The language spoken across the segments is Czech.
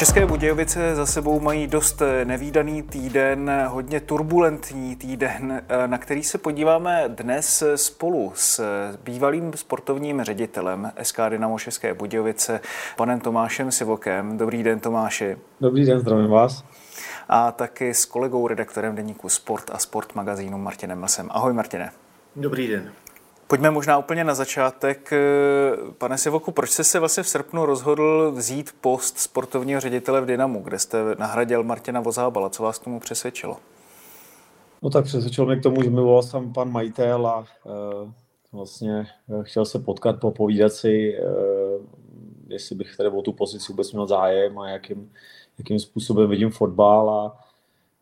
České Budějovice za sebou mají dost nevýdaný týden, hodně turbulentní týden, na který se podíváme dnes spolu s bývalým sportovním ředitelem SK Dynamo České Budějovice, panem Tomášem Sivokem. Dobrý den Tomáši. Dobrý den, zdravím vás. A taky s kolegou redaktorem deníku Sport a Sport magazínu Martinem Mlsem. Ahoj Martine. Dobrý den. Pojďme možná úplně na začátek. Pane Sivoku, proč jste se vlastně v srpnu rozhodl vzít post sportovního ředitele v Dynamu, kde jste nahradil Martina Vozábala? Co vás k tomu přesvědčilo? No tak přesvědčil mě k tomu, že mi volal sám pan majitel a uh, vlastně uh, chtěl se potkat, popovídat si, uh, jestli bych tady o tu pozici vůbec měl zájem a jakým, jakým způsobem vidím fotbal a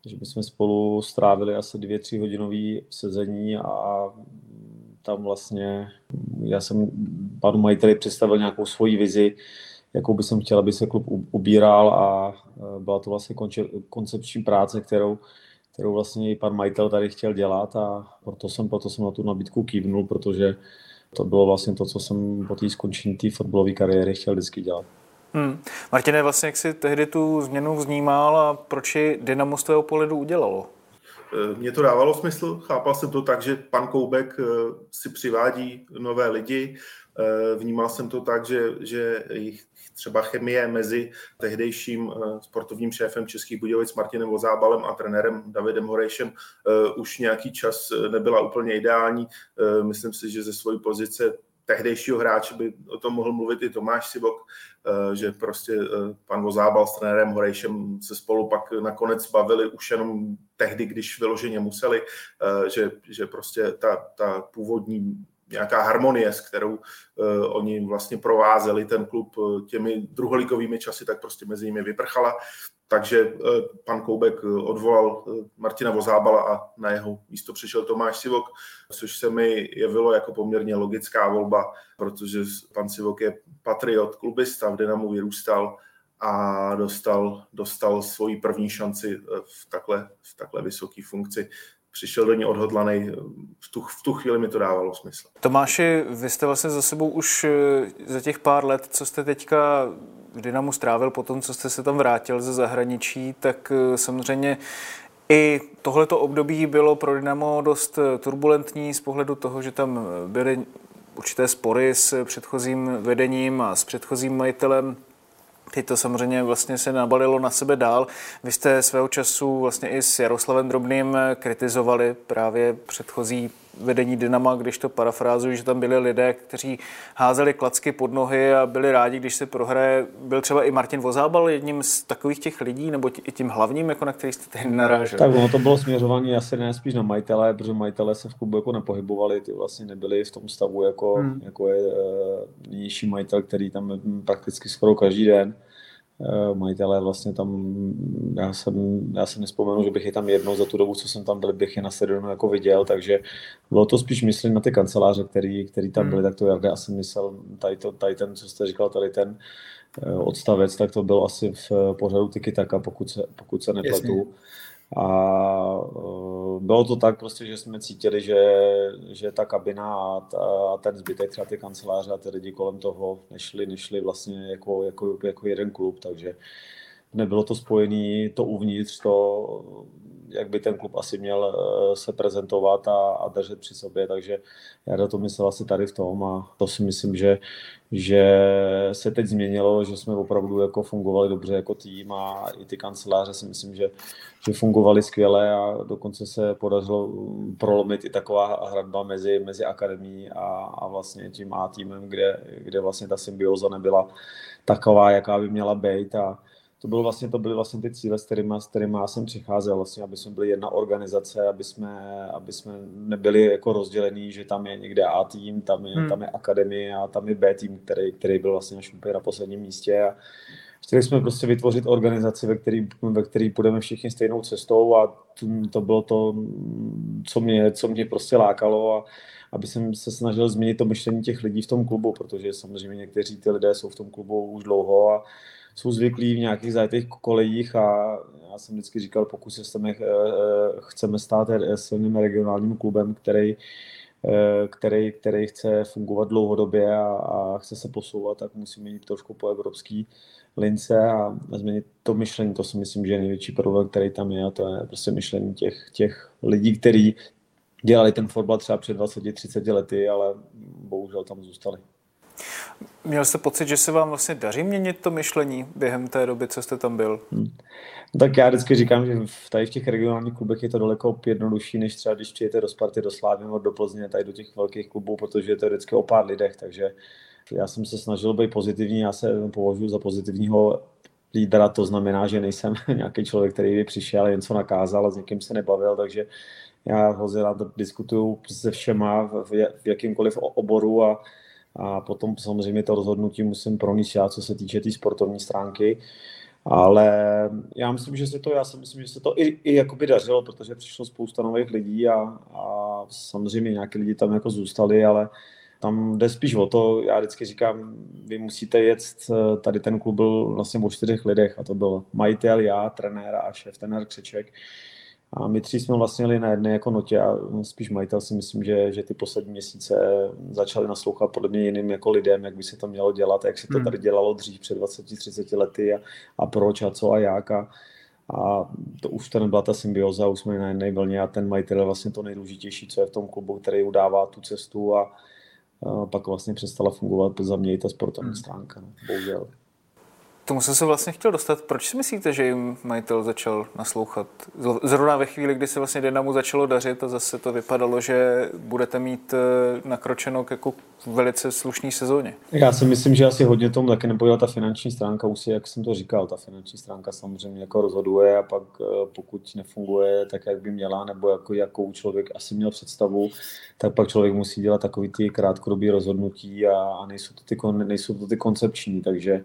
že bychom spolu strávili asi dvě, tři hodinový sezení a tam vlastně já jsem panu majiteli představil nějakou svoji vizi, jakou by jsem chtěl, aby se klub ubíral a byla to vlastně koncepční práce, kterou, kterou vlastně i pan majitel tady chtěl dělat a proto jsem, proto jsem na tu nabídku kývnul, protože to bylo vlastně to, co jsem po té skončení té fotbalové kariéry chtěl vždycky dělat. Hmm. Martine, vlastně jak si tehdy tu změnu vnímal a proč ji Dynamo z tvého pohledu udělalo? Mně to dávalo smysl, chápal jsem to tak, že pan Koubek si přivádí nové lidi, vnímal jsem to tak, že, že třeba chemie mezi tehdejším sportovním šéfem Českých Budějovic Martinem Vozábalem a trenérem Davidem Horejšem už nějaký čas nebyla úplně ideální. Myslím si, že ze své pozice tehdejšího hráče by o tom mohl mluvit i Tomáš Sivok, že prostě pan Vozábal s trenérem Horejšem se spolu pak nakonec bavili už jenom tehdy, když vyloženě museli, že, že prostě ta, ta původní nějaká harmonie, s kterou uh, oni vlastně provázeli ten klub těmi druholigovými časy, tak prostě mezi nimi vyprchala. Takže uh, pan Koubek odvolal uh, Martina Vozábala a na jeho místo přišel Tomáš Sivok, což se mi jevilo jako poměrně logická volba, protože pan Sivok je patriot, klubista, v Dynamu vyrůstal a dostal, dostal svoji první šanci v takhle, v takhle vysoké funkci přišel do ní odhodlaný. V tu, v tu chvíli mi to dávalo smysl. Tomáši, vy jste vlastně za sebou už za těch pár let, co jste teďka v Dynamu strávil, po tom, co jste se tam vrátil ze zahraničí, tak samozřejmě i tohleto období bylo pro Dynamo dost turbulentní z pohledu toho, že tam byly určité spory s předchozím vedením a s předchozím majitelem Teď to samozřejmě vlastně se nabalilo na sebe dál. Vy jste svého času vlastně i s Jaroslavem Drobným kritizovali právě předchozí vedení Dynama, když to parafrázuji, že tam byli lidé, kteří házeli klacky pod nohy a byli rádi, když se prohraje. Byl třeba i Martin Vozábal jedním z takových těch lidí, nebo i tím hlavním, jako na který jste teď narážel? Tak ono to bylo směřování asi ne spíš na majitele, protože majitele se v klubu jako nepohybovali, ty vlastně nebyli v tom stavu, jako, hmm. jako je uh, nynější majitel, který tam prakticky skoro každý den majitelé vlastně tam, já jsem, já jsem nespomenu, že bych je tam jednou za tu dobu, co jsem tam byl, bych je na stadionu jako viděl, takže bylo to spíš myslím na ty kanceláře, který, který tam byli, hmm. tak to Jarda asi myslel, tady, to, tady ten, co jste říkal, tady ten odstavec, tak to byl asi v pořadu Tiki Taka, pokud se, pokud se nepletu. Jasně. A bylo to tak prostě, že jsme cítili, že, že ta kabina a, ta, a ten zbytek, třeba ty kanceláře a ty lidi kolem toho nešli, nešli vlastně jako, jako, jako jeden klub, takže nebylo to spojené to uvnitř, to, jak by ten klub asi měl se prezentovat a, a držet při sobě, takže já to myslel asi tady v tom a to si myslím, že, že se teď změnilo, že jsme opravdu jako fungovali dobře jako tým a i ty kanceláře si myslím, že, že fungovali skvěle a dokonce se podařilo prolomit i taková hradba mezi, mezi akademií a, a vlastně tím A týmem, kde, kde vlastně ta symbioza nebyla taková, jaká by měla být a to, bylo vlastně, to byly vlastně ty cíle, s kterými, s kterými já jsem přicházel, vlastně, aby jsme byli jedna organizace, aby jsme, aby jsme nebyli jako rozdělení, že tam je někde A tým, tam je, hmm. tam je akademie a tam je B tým, který, který byl vlastně až úplně na posledním místě a chtěli jsme prostě vytvořit organizaci, ve který, ve který půjdeme všichni stejnou cestou a to bylo to co mě, co mě prostě lákalo a aby jsem se snažil změnit to myšlení těch lidí v tom klubu, protože samozřejmě někteří ty lidé jsou v tom klubu už dlouho a jsou zvyklí v nějakých zajetých kolejích a já jsem vždycky říkal, pokud se chceme, eh, chceme stát silným regionálním klubem, který Eh, který, který chce fungovat dlouhodobě a, a chce se posouvat, tak musíme jít trošku po evropský lince a, a změnit to myšlení. To si myslím, že je největší problém, který tam je a to je prostě myšlení těch, těch lidí, kteří dělali ten fotbal třeba před 20-30 lety, ale bohužel tam zůstali. Měl jste pocit, že se vám vlastně daří měnit to myšlení během té doby, co jste tam byl? Hmm. Tak já vždycky říkám, že v, tady v těch regionálních klubech je to daleko jednodušší, než třeba když přijete do Sparty, do Slávy nebo do Plzně, tady do těch velkých klubů, protože je to vždycky o pár lidech, takže já jsem se snažil být pozitivní, já se považuji za pozitivního lídra, to znamená, že nejsem nějaký člověk, který by přišel a jen co nakázal a s někým se nebavil, takže já hrozně rád diskutuju se všema v, v jakýmkoliv oboru a, a potom samozřejmě to rozhodnutí musím pronést já, co se týče té tý sportovní stránky. Ale já myslím, že se to, já si myslím, že se to i, i jakoby dařilo, protože přišlo spousta nových lidí a, a samozřejmě nějaký lidi tam jako zůstali, ale tam jde spíš o to, já vždycky říkám, vy musíte jet, tady ten klub byl vlastně o čtyřech lidech a to byl majitel, já, trenér a šéf, trenér Křeček. A my tři jsme vlastně jeli na jedné jako notě a spíš majitel si myslím, že, že ty poslední měsíce začali naslouchat podle mě jiným jako lidem, jak by se to mělo dělat, jak se to hmm. tady dělalo dřív před 20-30 lety a, a proč a co a jak. A, a to už to nebyla ta symbioza, už jsme na jedné vlně a ten majitel je vlastně to nejdůležitější, co je v tom klubu, který udává tu cestu a, a pak vlastně přestala fungovat za mě i ta sportovní hmm. stránka, no, bohužel tomu jsem se vlastně chtěl dostat. Proč si myslíte, že jim majitel začal naslouchat? Zrovna ve chvíli, kdy se vlastně Dynamu začalo dařit a zase to vypadalo, že budete mít eh, nakročeno k jako velice slušný sezóně. Já si myslím, že asi hodně tomu taky nepojila ta finanční stránka, už si, jak jsem to říkal, ta finanční stránka samozřejmě jako rozhoduje a pak eh, pokud nefunguje tak, jak by měla, nebo jako, jakou člověk asi měl představu, tak pak člověk musí dělat takový ty krátkodobý rozhodnutí a, a nejsou, to ty, nejsou to ty koncepční, takže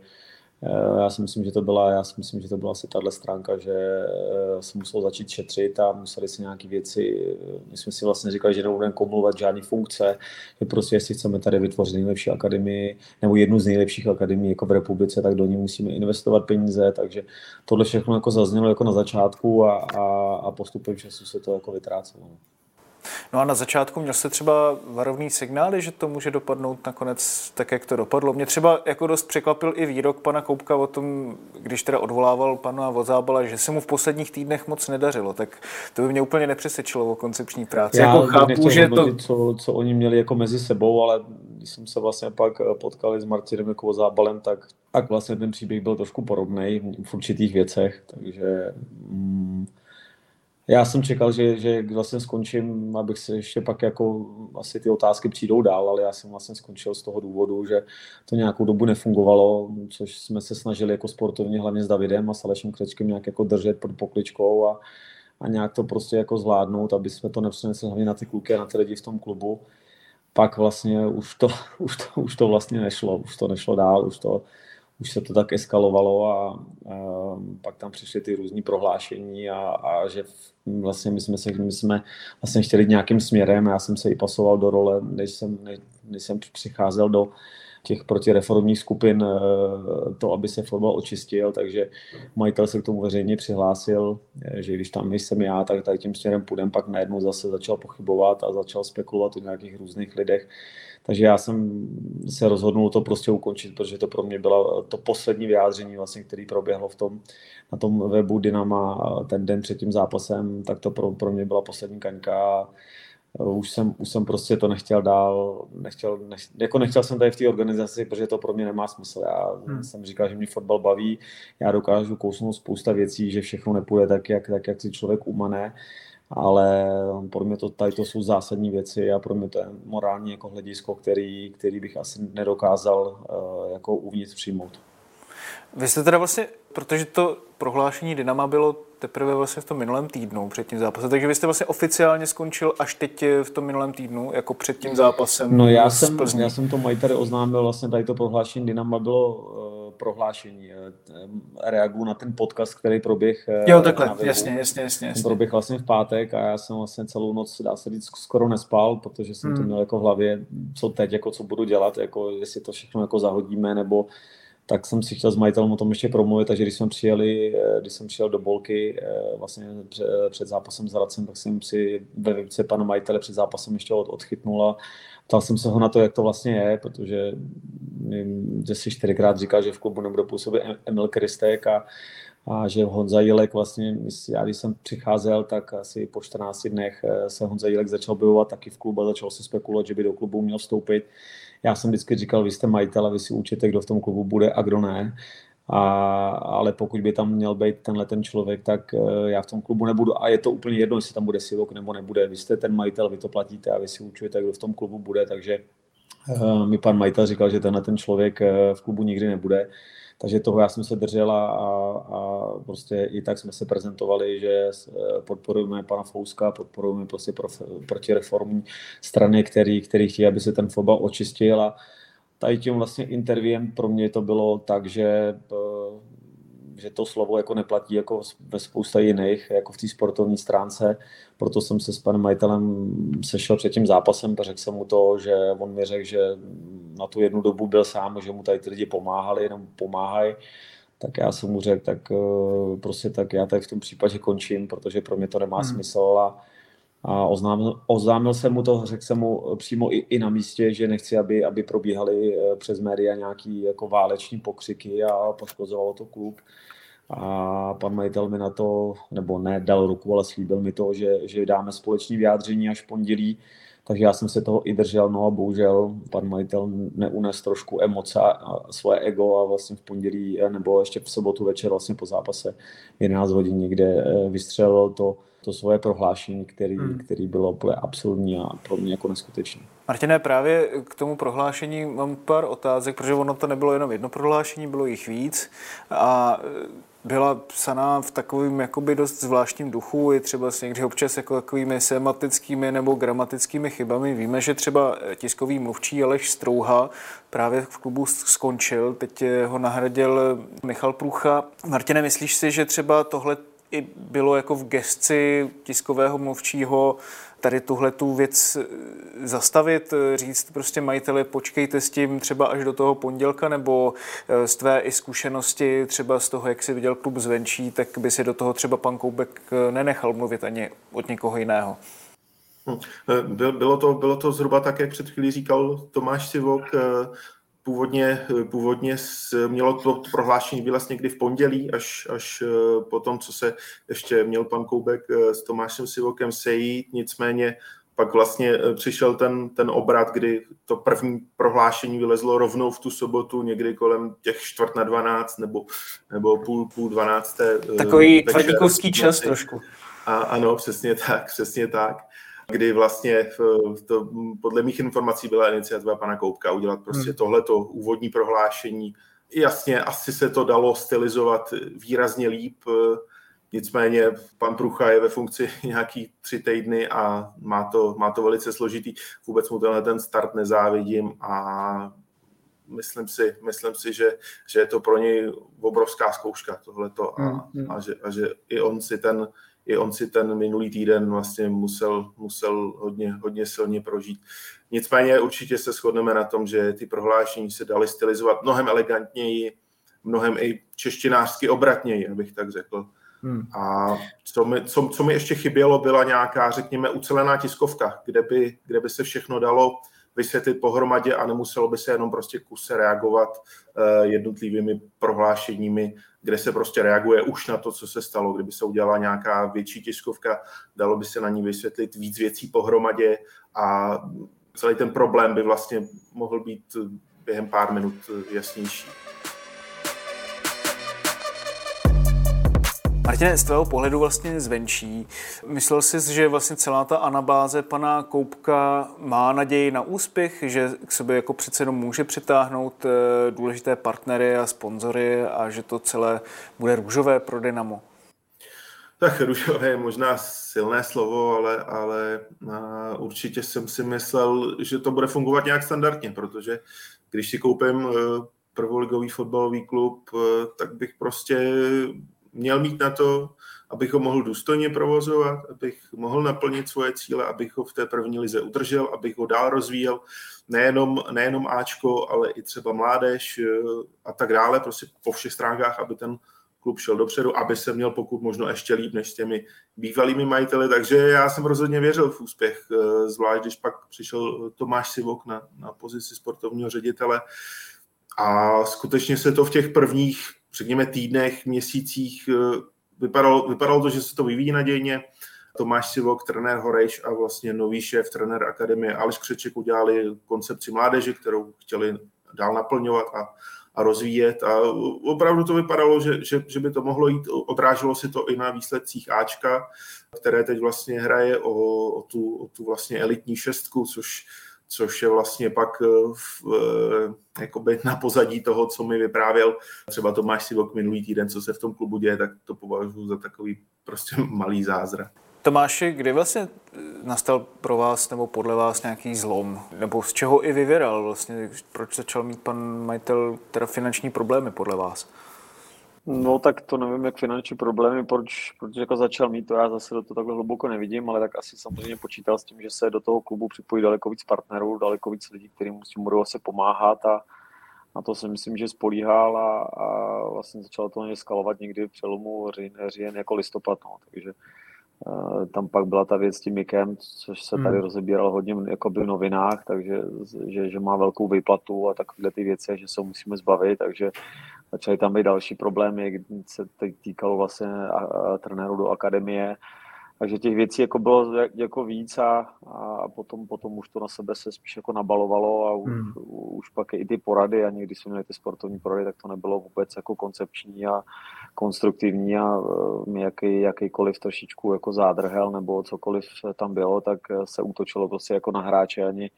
já si myslím, že to byla, já si myslím, že to byla asi tahle stránka, že eh, se musel začít šetřit a museli si nějaké věci, my jsme si vlastně říkali, že nebudeme komulovat žádné funkce, že prostě jestli chceme tady vytvořit nejlepší akademii nebo jednu z nejlepších akademií jako v republice, tak do ní musíme investovat peníze, takže tohle všechno jako zaznělo jako na začátku a, a, a postupem času se to jako vytrácelo. No a na začátku měl jste třeba varovný signály, že to může dopadnout nakonec tak, jak to dopadlo. Mě třeba jako dost překvapil i výrok pana Koupka o tom, když teda odvolával pana Vozábala, že se mu v posledních týdnech moc nedařilo, tak to by mě úplně nepřesvědčilo o koncepční práci. Já jako chápu, že to... Co, co oni měli jako mezi sebou, ale když jsem se vlastně pak potkali s Martinem jako Vozábalem, tak, tak vlastně ten příběh byl trošku podobný v určitých věcech, takže mm, já jsem čekal, že, že vlastně skončím, abych se ještě pak jako asi ty otázky přijdou dál, ale já jsem vlastně skončil z toho důvodu, že to nějakou dobu nefungovalo, což jsme se snažili jako sportovně hlavně s Davidem a s Alešem Krečkem nějak jako držet pod pokličkou a, a nějak to prostě jako zvládnout, aby jsme to nepřenesli hlavně na ty kluky a na ty lidi v tom klubu. Pak vlastně už to, už to, už to vlastně nešlo, už to nešlo dál, už to, už se to tak eskalovalo a, a pak tam přišly ty různé prohlášení a, a že vlastně my jsme, se, my jsme vlastně chtěli nějakým směrem, já jsem se i pasoval do role, než jsem, než, než jsem přicházel do těch protireformních skupin eh, to, aby se fotbal očistil, takže majitel se k tomu veřejně přihlásil, eh, že když tam nejsem já, tak tady tím směrem půjdem, pak najednou zase začal pochybovat a začal spekulovat o nějakých různých lidech, takže já jsem se rozhodnul to prostě ukončit, protože to pro mě bylo to poslední vyjádření, vlastně, které proběhlo v tom, na tom webu Dynama ten den před tím zápasem, tak to pro, pro mě byla poslední kaňka. Už jsem, už jsem prostě to nechtěl dál, nechtěl, nech, jako nechtěl jsem tady v té organizaci, protože to pro mě nemá smysl. Já hmm. jsem říkal, že mě fotbal baví, já dokážu kousnout spousta věcí, že všechno nepůjde tak, jak, tak, jak si člověk umane ale pro mě to, tady to jsou zásadní věci a pro mě to je morální jako hledisko, který, který bych asi nedokázal uh, jako uvnitř přijmout. Vy jste teda vlastně, protože to prohlášení Dynama bylo teprve vlastně v tom minulém týdnu před tím zápasem, takže vy jste vlastně oficiálně skončil až teď v tom minulém týdnu, jako před tím zápasem No já jsem, já jsem to majiteli oznámil, vlastně tady to prohlášení Dynama bylo uh, prohlášení. Reaguju na ten podcast, který proběh. Jo, takhle, jasně, jasně, jasně, jasně. Proběh vlastně v pátek a já jsem vlastně celou noc, dá se říct, skoro nespal, protože jsem hmm. to měl jako v hlavě, co teď, jako co budu dělat, jako jestli to všechno jako zahodíme, nebo tak jsem si chtěl s majitelem o tom ještě promluvit, takže když jsme přijeli, eh, když jsem přijel do Bolky eh, vlastně před zápasem s Hradcem, tak jsem si ve výpce pana majitele před zápasem ještě od, odchytnul a ptal jsem se ho na to, jak to vlastně je, protože že si čtyřikrát říkal, že v klubu nebude působit Emil Kristek a, a že Honza Jilek vlastně, já když jsem přicházel, tak asi po 14 dnech eh, se Honza Jilek začal bojovat taky v klubu a začal se spekulovat, že by do klubu měl vstoupit já jsem vždycky říkal, vy jste majitel a vy si učíte, kdo v tom klubu bude a kdo ne. A, ale pokud by tam měl být tenhle ten člověk, tak uh, já v tom klubu nebudu. A je to úplně jedno, jestli tam bude Sivok nebo nebude. Vy jste ten majitel, vy to platíte a vy si učujete, kdo v tom klubu bude. Takže uh, mi pan majitel říkal, že tenhle ten člověk v klubu nikdy nebude. Takže toho já jsem se držel a, a, prostě i tak jsme se prezentovali, že eh, podporujeme pana Fouska, podporujeme prostě prof, protireformní strany, který, který chtějí, aby se ten fotbal očistil a tady tím vlastně interviem pro mě to bylo tak, že eh, že to slovo jako neplatí jako ve spousta jiných, jako v té sportovní stránce. Proto jsem se s panem majitelem sešel před tím zápasem a řekl jsem mu to, že on mi řekl, že na tu jednu dobu byl sám, že mu tady ty lidi pomáhali, jenom pomáhají tak já jsem mu řekl, tak eh, prostě tak já tady v tom případě končím, protože pro mě to nemá hmm. smysl a, a oznámil, oznámil jsem mu to, řekl jsem mu přímo i, i na místě, že nechci, aby, aby probíhaly eh, přes média nějaký jako váleční pokřiky a poškozovalo to klub. A pan majitel mi na to, nebo ne, dal ruku, ale slíbil mi to, že, že dáme společný vyjádření až pondělí, takže já jsem se toho i držel, no a bohužel pan majitel neunes trošku emoce a svoje ego a vlastně v pondělí nebo ještě v sobotu večer vlastně po zápase 11 hodin někde eh, vystřelil to, to svoje prohlášení, který, hmm. který bylo úplně absurdní a pro mě jako neskutečný. Martine, právě k tomu prohlášení mám pár otázek, protože ono to nebylo jenom jedno prohlášení, bylo jich víc a byla psaná v takovým jakoby dost zvláštním duchu, i třeba s někdy občas jako takovými sematickými nebo gramatickými chybami. Víme, že třeba tiskový mluvčí Aleš Strouha právě v klubu skončil, teď ho nahradil Michal Průcha. Martine, myslíš si, že třeba tohle i bylo jako v gesci tiskového mluvčího tady tuhle tu věc eh, zastavit, eh, říct prostě majiteli, počkejte s tím třeba až do toho pondělka, nebo eh, z tvé i zkušenosti třeba z toho, jak si viděl klub zvenčí, tak by si do toho třeba pan Koubek nenechal mluvit ani od někoho jiného. Hm, bylo to, bylo to zhruba tak, jak před chvílí říkal Tomáš Sivok, Původně, původně mělo to prohlášení být vlastně někdy v pondělí, až, až eh, po tom, co se ještě měl pan Koubek eh, s Tomášem Sivokem sejít, nicméně pak vlastně eh, přišel ten, ten obrat, kdy to první prohlášení vylezlo rovnou v tu sobotu, někdy kolem těch čtvrt na dvanáct nebo, nebo půl, půl dvanácté. Takový tvrdíkovský čas trošku. A, ano, přesně tak, přesně tak kdy vlastně to, podle mých informací byla iniciativa pana Koupka udělat prostě hmm. tohleto úvodní prohlášení. Jasně, asi se to dalo stylizovat výrazně líp, nicméně pan Prucha je ve funkci nějaký tři týdny a má to, má to velice složitý. Vůbec mu tenhle ten start nezávidím a myslím si, myslím si že, že je to pro něj obrovská zkouška tohleto a, hmm, hmm. a, že, a že i on si ten i on si ten minulý týden vlastně musel, musel hodně, hodně silně prožít. Nicméně určitě se shodneme na tom, že ty prohlášení se daly stylizovat mnohem elegantněji, mnohem i češtinářsky obratněji, abych tak řekl. Hmm. A co mi, co, co mi ještě chybělo, byla nějaká, řekněme, ucelená tiskovka, kde by, kde by se všechno dalo vysvětlit pohromadě a nemuselo by se jenom prostě kuse reagovat uh, jednotlivými prohlášeními, kde se prostě reaguje už na to, co se stalo. Kdyby se udělala nějaká větší tiskovka, dalo by se na ní vysvětlit víc věcí pohromadě a celý ten problém by vlastně mohl být během pár minut jasnější. Martine, z tvého pohledu vlastně zvenčí, myslel jsi, že vlastně celá ta anabáze pana Koupka má naději na úspěch, že k sobě jako přece jenom může přitáhnout eh, důležité partnery a sponzory a že to celé bude růžové pro Dynamo? Tak růžové je možná silné slovo, ale, ale určitě jsem si myslel, že to bude fungovat nějak standardně, protože když si koupím eh, prvoligový fotbalový klub, tak bych prostě měl mít na to, abych ho mohl důstojně provozovat, abych mohl naplnit svoje cíle, abych ho v té první lize udržel, abych ho dál rozvíjel, nejenom, nejenom Ačko, ale i třeba mládež a tak dále, prostě po všech stránkách, aby ten klub šel dopředu, aby se měl pokud možno ještě líp než s těmi bývalými majiteli, takže já jsem rozhodně věřil v úspěch, eh, zvlášť když pak přišel Tomáš Sivok na, na pozici sportovního ředitele. A skutečně se to v těch prvních, řekněme, týdnech, měsících eh, vypadalo, vypadalo to, že se to vyvíjí nadějně. Tomáš Sivok, trenér Horejš a vlastně nový šéf, trenér akademie Aleš Křeček udělali koncepci mládeže, kterou chtěli dál naplňovat a a rozvíjet. A opravdu to vypadalo, že, že, že by to mohlo jít, odráželo se to i na výsledcích Ačka, které teď vlastně hraje o, o, tu, o tu vlastně elitní šestku, což, což je vlastně pak eh, v, eh, jakoby na pozadí toho, co mi vyprávěl třeba Tomáš Sivok minulý týden, co se v tom klubu děje, tak to považuji za takový prostě malý zázrak. Tomáši, kdy vlastně eh, nastal pro vás nebo podle vás nějaký zlom? Nebo z čeho i vyvěral vlastně? Proč začal mít pan majitel teda finanční problémy podle vás? No tak to nevím, jak finanční problémy, proč, proč jako začal mít, to já zase do toho takhle hluboko nevidím, ale tak asi samozřejmě počítal s tím, že se do toho klubu připojí daleko víc partnerů, daleko víc lidí, kterým musí budou se pomáhat a na to si myslím, že spolíhal a, a vlastně začalo to skalovat někdy v přelomu říjen, říjen jako listopad, no, takže Eh, tam pak byla ta věc s tím Mikem, což se tady hmm. rozebíral hodně jakoby v novinách, takže že, že má velkou výplatu a takovéhle ty věci, že se musíme zbavit, takže začaly tam být další problémy, kdy se teď týkalo vlastně trenéru do akademie, takže těch věcí jako bylo jako víc a, a potom, potom už to na sebe se spíš jako nabalovalo a už, hmm. už pak i ty porady a někdy jsme měli ty sportovní porady, tak to nebylo vůbec jako koncepční a konstruktivní a e, jaký, jakýkoliv trošičku jako zádrhel nebo cokoliv tam bylo, tak se útočilo prostě jako na hráče ani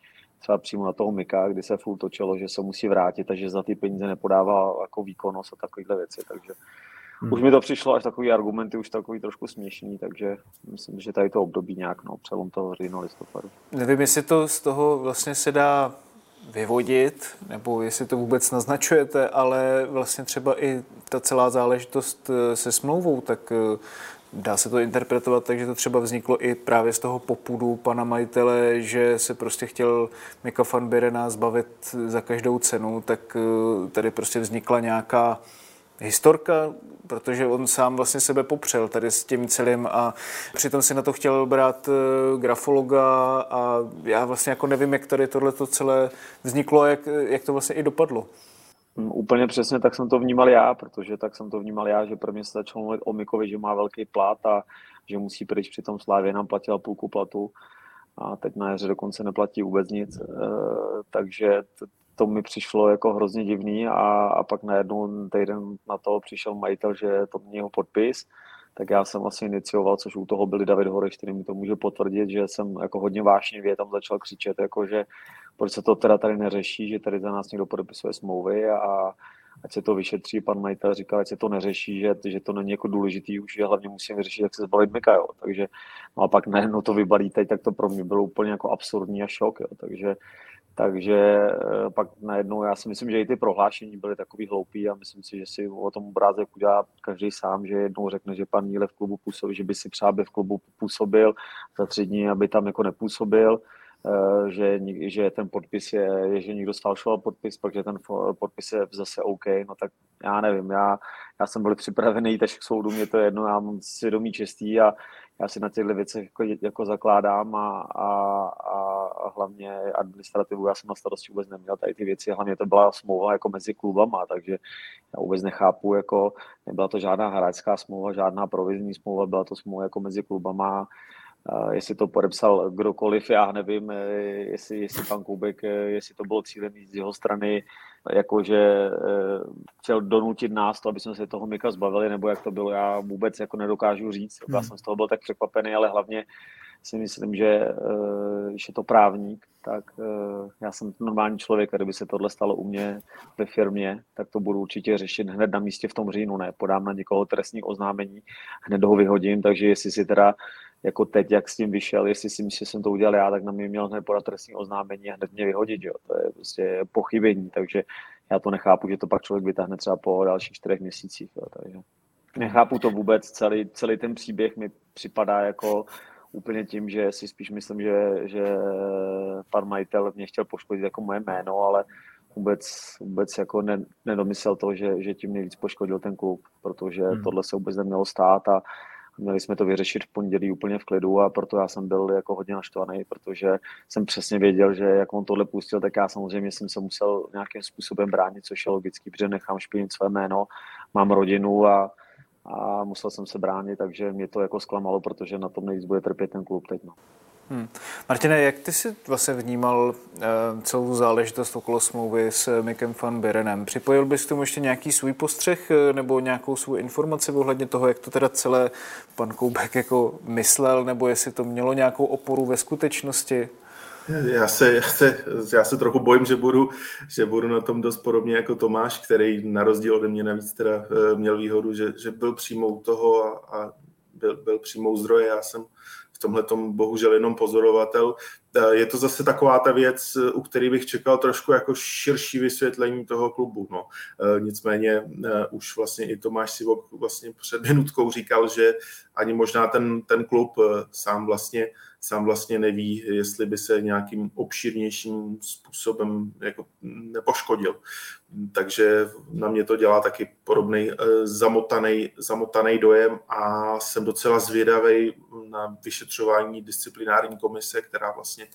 třeba přímo na toho Mika, kdy se furt točilo, že se musí vrátit a že za ty peníze nepodává jako výkonnost a takovéhle věci, takže Hmm. Už mi to přišlo až takový argumenty, už takový trošku směšný, takže myslím, že tady to období nějak, no, přelom toho října listopadu. Nevím, jestli to z toho vlastně se dá vyvodit, nebo jestli to vůbec naznačujete, ale vlastně třeba i ta celá záležitost eh, se smlouvou, tak eh, dá se to interpretovat tak, že to třeba vzniklo i právě z toho popudu pana majitele, že se prostě chtěl Mika van Birena zbavit za každou cenu, tak eh, tady prostě vznikla nějaká historka, protože on sám vlastně sebe popřel tady s tím celým a přitom si na to chtěl brát eh, grafologa a já vlastně jako nevím, jak tady tohle celé vzniklo, jak, jak to vlastně i dopadlo. Mm, úplně přesně tak jsem to vnímal já, protože tak jsem to vnímal já, že pro mě se začalo mluvit o Mikovi, že má velký plat a že musí pryč, při tom Slávě nám platila půlku platu. A teď na jaře dokonce neplatí vůbec nic, eh, takže to mi přišlo jako hrozně divný a, a pak najednou týden na to přišel majitel, že to měl podpis, tak já jsem asi inicioval, což u toho byli David Horeš, který mi to může potvrdit, že jsem jako hodně vášnivě tam začal křičet, jako že proč se to teda tady neřeší, že tady za nás někdo podepisuje smlouvy a ať se to vyšetří, pan majitel říkal, ať se to neřeší, že, že to není jako důležitý už, že hlavně musíme vyřešit, jak se zbavit Mika, jo. Takže no a pak najednou to vybalí teď, tak to pro mě bylo úplně jako absurdní a šok, jo. Takže takže eh, pak najednou, já si myslím, že i ty prohlášení byly takový hloupý a myslím si, že si o tom obrázek udělá každý sám, že jednou řekne, že pan Níle v klubu působil, že by si třeba by v klubu působil, za tři dní, aby tam jako nepůsobil, eh, že, že ten podpis je, že někdo sfalšoval podpis, pak že ten podpis je zase OK, no tak já nevím, já, já jsem byl připravený až k soudu, mě to je jedno, já mám svědomí čistý a já si na těchto věcech jako, jako zakládám a, a, a, hlavně administrativu já jsem na starosti vůbec neměl tady ty věci, hlavně to byla smlouva jako mezi klubama, takže já vůbec nechápu, jako nebyla to žádná hráčská smlouva, žádná provizní smlouva, byla to smlouva jako mezi klubama, jestli to podepsal kdokoliv, já nevím, jestli, jestli pan Koubek, jestli to bylo cílem z jeho strany, jakože eh, chtěl donutit nás to, aby jsme se toho Mika zbavili, nebo jak to bylo, já vůbec jako nedokážu říct. Já hmm. jsem z toho byl tak překvapený, ale hlavně si myslím, že eh, když je to právník, tak eh, já jsem normální člověk a kdyby se tohle stalo u mě ve firmě, tak to budu určitě řešit hned na místě v tom říjnu, ne, podám na někoho trestní oznámení, hned ho vyhodím, takže jestli si teda jako teď, jak s tím vyšel, jestli si myslím, že jsem to udělal já, tak na mě měl hned podat trestní oznámení a hned mě vyhodit, jo. To je prostě pochybení, takže já to nechápu, že to pak člověk vytáhne třeba po dalších čtyřech měsících. Jo, takže nechápu to vůbec, celý, celý ten příběh mi připadá jako úplně tím, že si spíš myslím, že, že pan majitel mě chtěl poškodit jako moje jméno, ale vůbec, vůbec jako ne, nedomyslel to, že, že tím nejvíc poškodil ten klub, protože hmm. tohle se vůbec nemělo stát a měli jsme to vyřešit v pondělí úplně v klidu a proto já jsem byl jako hodně naštvaný, protože jsem přesně věděl, že jak on tohle pustil, tak já samozřejmě jsem se musel nějakým způsobem bránit, což je logický, protože nechám špinit své jméno, mám rodinu a, a musel jsem se bránit, takže mě to jako zklamalo, protože na tom nejvíc bude trpět ten klub teď. No. Hmm. Martine, jak ty jsi vlastně vnímal uh, celou záležitost okolo smlouvy s Mikem van Berenem? Připojil bys k tomu ještě nějaký svůj postřeh eh, nebo nějakou svou informaci ohledně toho, jak to teda celé pan Koubek jako myslel, nebo jestli to mělo nějakou oporu ve skutečnosti? Já se, já, se, já se trochu bojím, že budu, že budu na tom dost podobně jako Tomáš, který na rozdíl ode mě navíc teda eh, měl výhodu, že, že byl přímou toho a, a byl, byl přímou zdroje. Já jsem v tomhle tom bohužel jenom pozorovatel. E, je to zase taková ta věc, u které bych čekal trošku jako širší vysvětlení toho klubu. No. E, nicméně e, už vlastně i Tomáš Sivok vlastně před minutkou říkal, že ani možná ten, ten klub sám vlastně sám vlastně neví, jestli by se nějakým obširnějším způsobem jako nepoškodil. Takže na mě to dělá taky podobný zamotaný, zamotaný dojem a jsem docela zvědavý na vyšetřování disciplinární komise, která vlastně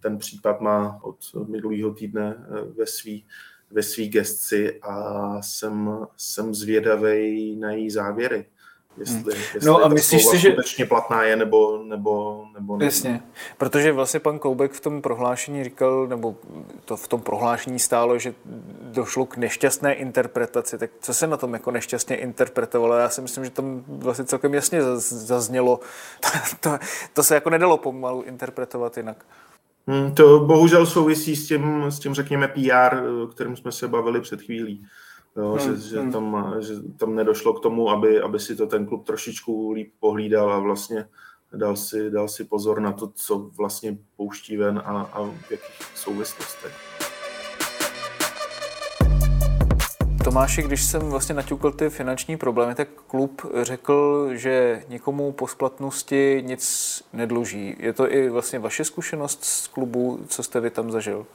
ten případ má od minulého týdne eh, ve svý, ve svý gestci a jsem, jsem zvědavý na její závěry. Jestli, hmm. jestli no a myslíš si, že skutečně platná je nebo, nebo, nebo ne. Jasně, protože vlastně pan Koubek v tom prohlášení říkal, nebo to v tom prohlášení stálo, že došlo k nešťastné interpretaci. Tak co se na tom jako nešťastně interpretovalo? Já si myslím, že tam vlastně celkem jasně zaznělo. to, to, to se jako nedalo pomalu interpretovat jinak. Hmm, to bohužel souvisí s tím, s tím, řekněme, PR, o kterém jsme se bavili před chvílí. Jo, hmm, že, že, hmm. tam, že tam nedošlo k tomu, aby, aby si to ten klub trošičku líp pohlídal a vlastně dal si, dal si pozor na to, co vlastně pouští ven a, a v jakých souvislostech. Tomáši, když jsem vlastně naťukl ty finanční problémy, tak klub řekl, že nikomu po splatnosti nic nedluží. Je to i vlastně vaše zkušenost z klubu, co jste vy tam zažil?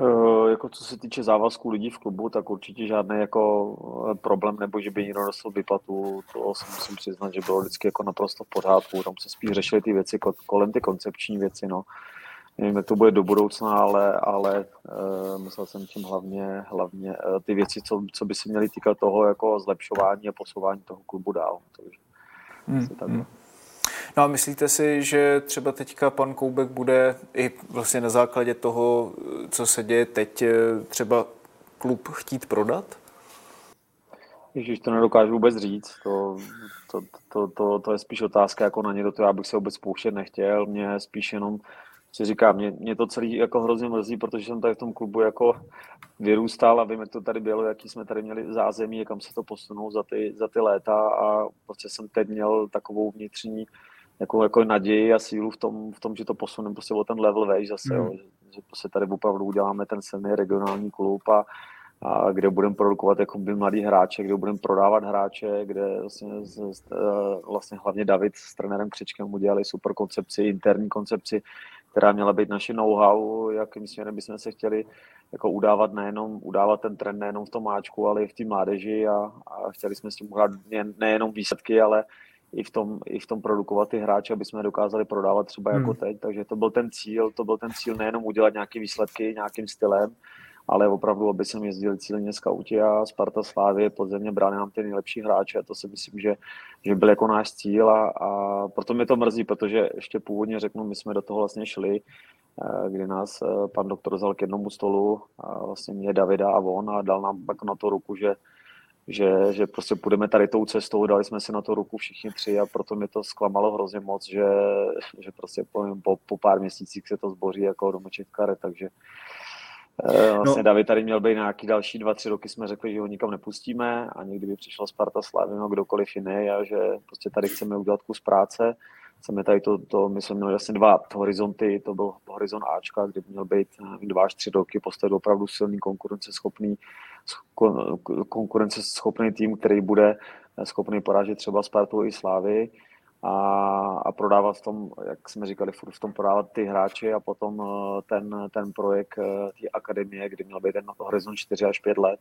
Uh, jako co se týče závazků lidí v klubu, tak určitě žádný jako eh, problém, nebo že by někdo dostal vyplatu, to si musím přiznat, že bylo vždycky jako naprosto v pořádku. Tam se spíš řešily ty věci kolem ty koncepční věci, no. Nevím, jak to bude do budoucna, ale, ale uh, myslel jsem tím hlavně, hlavně uh, ty věci, co, co by se měly týkat toho jako zlepšování a posouvání toho klubu dál. Takže, hmm. tak, hmm. No a myslíte si, že třeba teďka pan Koubek bude i vlastně na základě toho, co se děje teď, třeba klub chtít prodat? Ježíš, to nedokážu vůbec říct. To, to, to, to, to je spíš otázka jako na ně, do toho já bych se vůbec pouštět nechtěl. Mě spíš jenom si říkám, mě, mě to celý jako hrozně mrzí, protože jsem tady v tom klubu jako vyrůstal a vím, jak to tady bylo, jaký jsme tady měli zázemí, kam se to posunou za ty, za ty léta a prostě jsem teď měl takovou vnitřní jako, jako naději a sílu v tom, v tom, že to posuneme prostě o ten level vejš zase, mm. jo, že, že prostě tady opravdu uděláme ten silný regionální klub a, a kde budeme produkovat jako by mladý hráče, kde budeme prodávat hráče, kde vlastně, vlastně hlavně David s trenérem Křičkem udělali super koncepci, interní koncepci, která měla být naše know-how, jakým směrem bychom se chtěli jako udávat nejenom, udávat ten trend nejenom v tom máčku, ale i v té mládeži a, a chtěli jsme s tím uhrát nejenom výsledky, ale i v tom, i v tom produkovat ty hráče, aby jsme dokázali prodávat třeba jako hmm. teď. Takže to byl ten cíl, to byl ten cíl nejenom udělat nějaké výsledky nějakým stylem, ale opravdu, aby jsme jezdili cíleně skauti a Sparta Slávy podzemně brali nám ty nejlepší hráče a to si myslím, že, že byl jako náš cíl a, a proto mě to mrzí, protože ještě původně řeknu, my jsme do toho vlastně šli, eh, kdy nás eh, pan doktor vzal k jednomu stolu, a vlastně mě, Davida a on a dal nám pak na to ruku, že že, že prostě půjdeme tady tou cestou, dali jsme si na to ruku všichni tři a proto mě to zklamalo hrozně moc, že, že prostě po, po, po pár měsících se to zboří jako domečit karet, takže eh, Vlastně no. David tady měl být nějaký další dva, tři roky, jsme řekli, že ho nikam nepustíme a někdy by přišla Sparta Slavy, no kdokoliv jiný a že prostě tady chceme udělat kus práce mi tady to, to, my jsme měli vlastně dva horizonty, to byl horizont Ačka, kde měl být dva až tři roky postavit opravdu silný konkurenceschopný, konkurenceschopný tým, který bude schopný porážet třeba Spartu i Slávy a, a prodávat v tom, jak jsme říkali, furt v tom prodávat ty hráči a potom eh, ten, ten projekt eh, té akademie, kdy měl být ten horizont 4 až 5 let,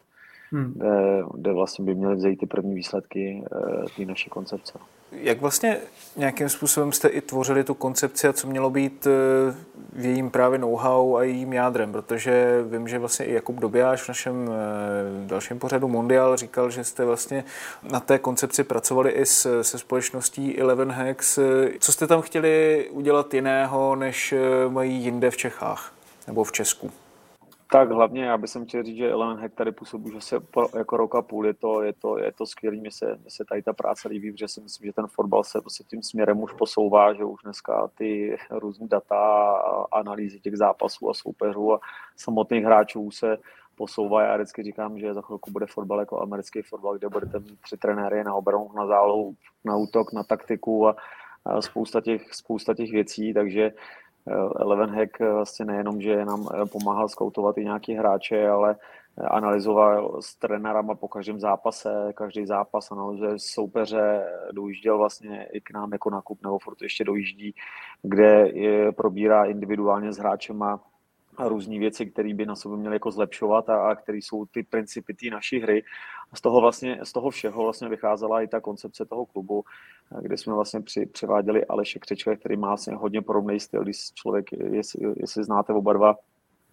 hmm. kde, kde vlastně by měly vzít ty první výsledky eh, té naší koncepce. Jak vlastně nějakým způsobem jste i tvořili tu koncepci a co mělo být eh, v jejím právě know-how a jejím jádrem? Protože vím, že vlastně i Jakub Dobijáš v našem eh, dalším pořadu Mondial říkal, že jste vlastně na té koncepci pracovali i s, se společností Eleven Hacks. Co jste tam chtěli udělat jiného, než mají jinde v Čechách nebo v Česku? Tak hlavně já bych chtěl říct, že Element Hack tady působí už asi jako rok a půl, je to, je to, je to skvělý, mně se, mně se tady ta práce líbí, protože si myslím, že ten fotbal se prostě tím směrem už posouvá, že už dneska ty různé data, analýzy těch zápasů a soupeřů a samotných hráčů se posouvá. Já vždycky říkám, že za chvilku bude fotbal jako americký fotbal, kde budete mít tři trenéry na obranu, na zálohu, na útok, na taktiku a, a spousta, těch, spousta těch věcí, takže Eleven Hack vlastně nejenom, že nám eh, pomáhal skoutovat i nějaký hráče, ale eh, analyzoval s trenérama po každém zápase, každý zápas analyzuje soupeře, dojížděl vlastně i k nám jako nakup, nebo furt ještě dojíždí, kde je, probírá individuálně s hráčem a různé věci, které by na sobě měly jako zlepšovat a, a které jsou ty principy té naší hry. A z toho, vlastně, z toho všeho vlastně vycházela i ta koncepce toho klubu, kde jsme vlastně při, převáděli Aleše Křečka, který má vlastně hodně podobný styl, když člověk, jestli, jestli znáte oba dva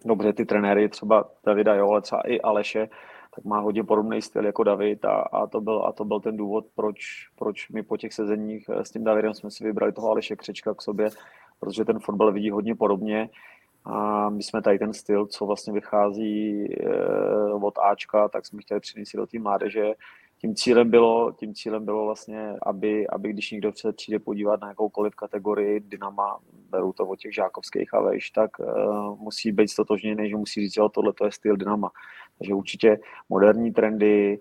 dobře ty trenéry, třeba Davida, jo, ale třeba i Aleše, tak má hodně podobný styl jako David a, a, to, byl, a to byl ten důvod, proč, proč my po těch sezeních s tím Davidem jsme si vybrali toho Aleše Křečka k sobě, protože ten fotbal vidí hodně podobně a my jsme tady ten styl, co vlastně vychází eh, od Ačka, tak jsme chtěli přinést do té mládeže. Tím cílem bylo, tím cílem bylo vlastně, aby, aby když někdo se přijde podívat na jakoukoliv kategorii Dynama, beru to od těch žákovských a veš, tak uh, musí být stotožněný, že musí říct, že tohle to je styl Dynama. Takže určitě moderní trendy,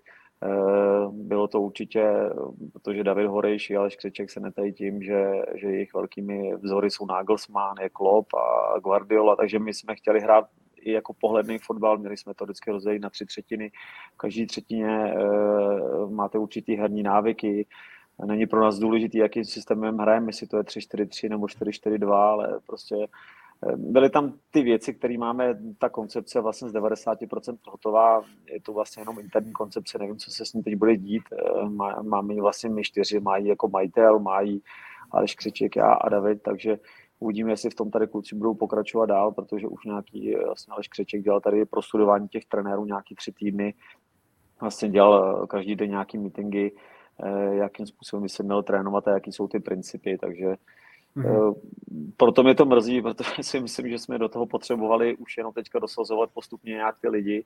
bylo to určitě, protože David Horejš a Aleš Křeček se netají tím, že, že jejich velkými vzory jsou Nagelsmann, je Klopp a Guardiola, takže my jsme chtěli hrát i jako pohledný fotbal, měli jsme to vždycky rozdělit na tři třetiny. V každé třetině e, máte určitý herní návyky, Není pro nás důležitý, jakým systémem hrajeme, jestli to je 3-4-3 nebo 4-4-2, ale prostě Byly tam ty věci, které máme, ta koncepce vlastně z 90% hotová, je to vlastně jenom interní koncepce, nevím, co se s ní teď bude dít. Máme ji vlastně my čtyři, mají jako majitel, mají Aleš Křiček, já a David, takže uvidíme, jestli v tom tady kluci budou pokračovat dál, protože už nějaký vlastně Aleš Křiček dělal tady pro studování těch trenérů nějaký tři týdny, vlastně dělal každý den nějaký meetingy, eh, jakým způsobem by se měl trénovat a jaký jsou ty principy, takže Mm-hmm. Proto mě to mrzí, protože si myslím, že jsme do toho potřebovali už jenom teďka dosazovat postupně nějak ty lidi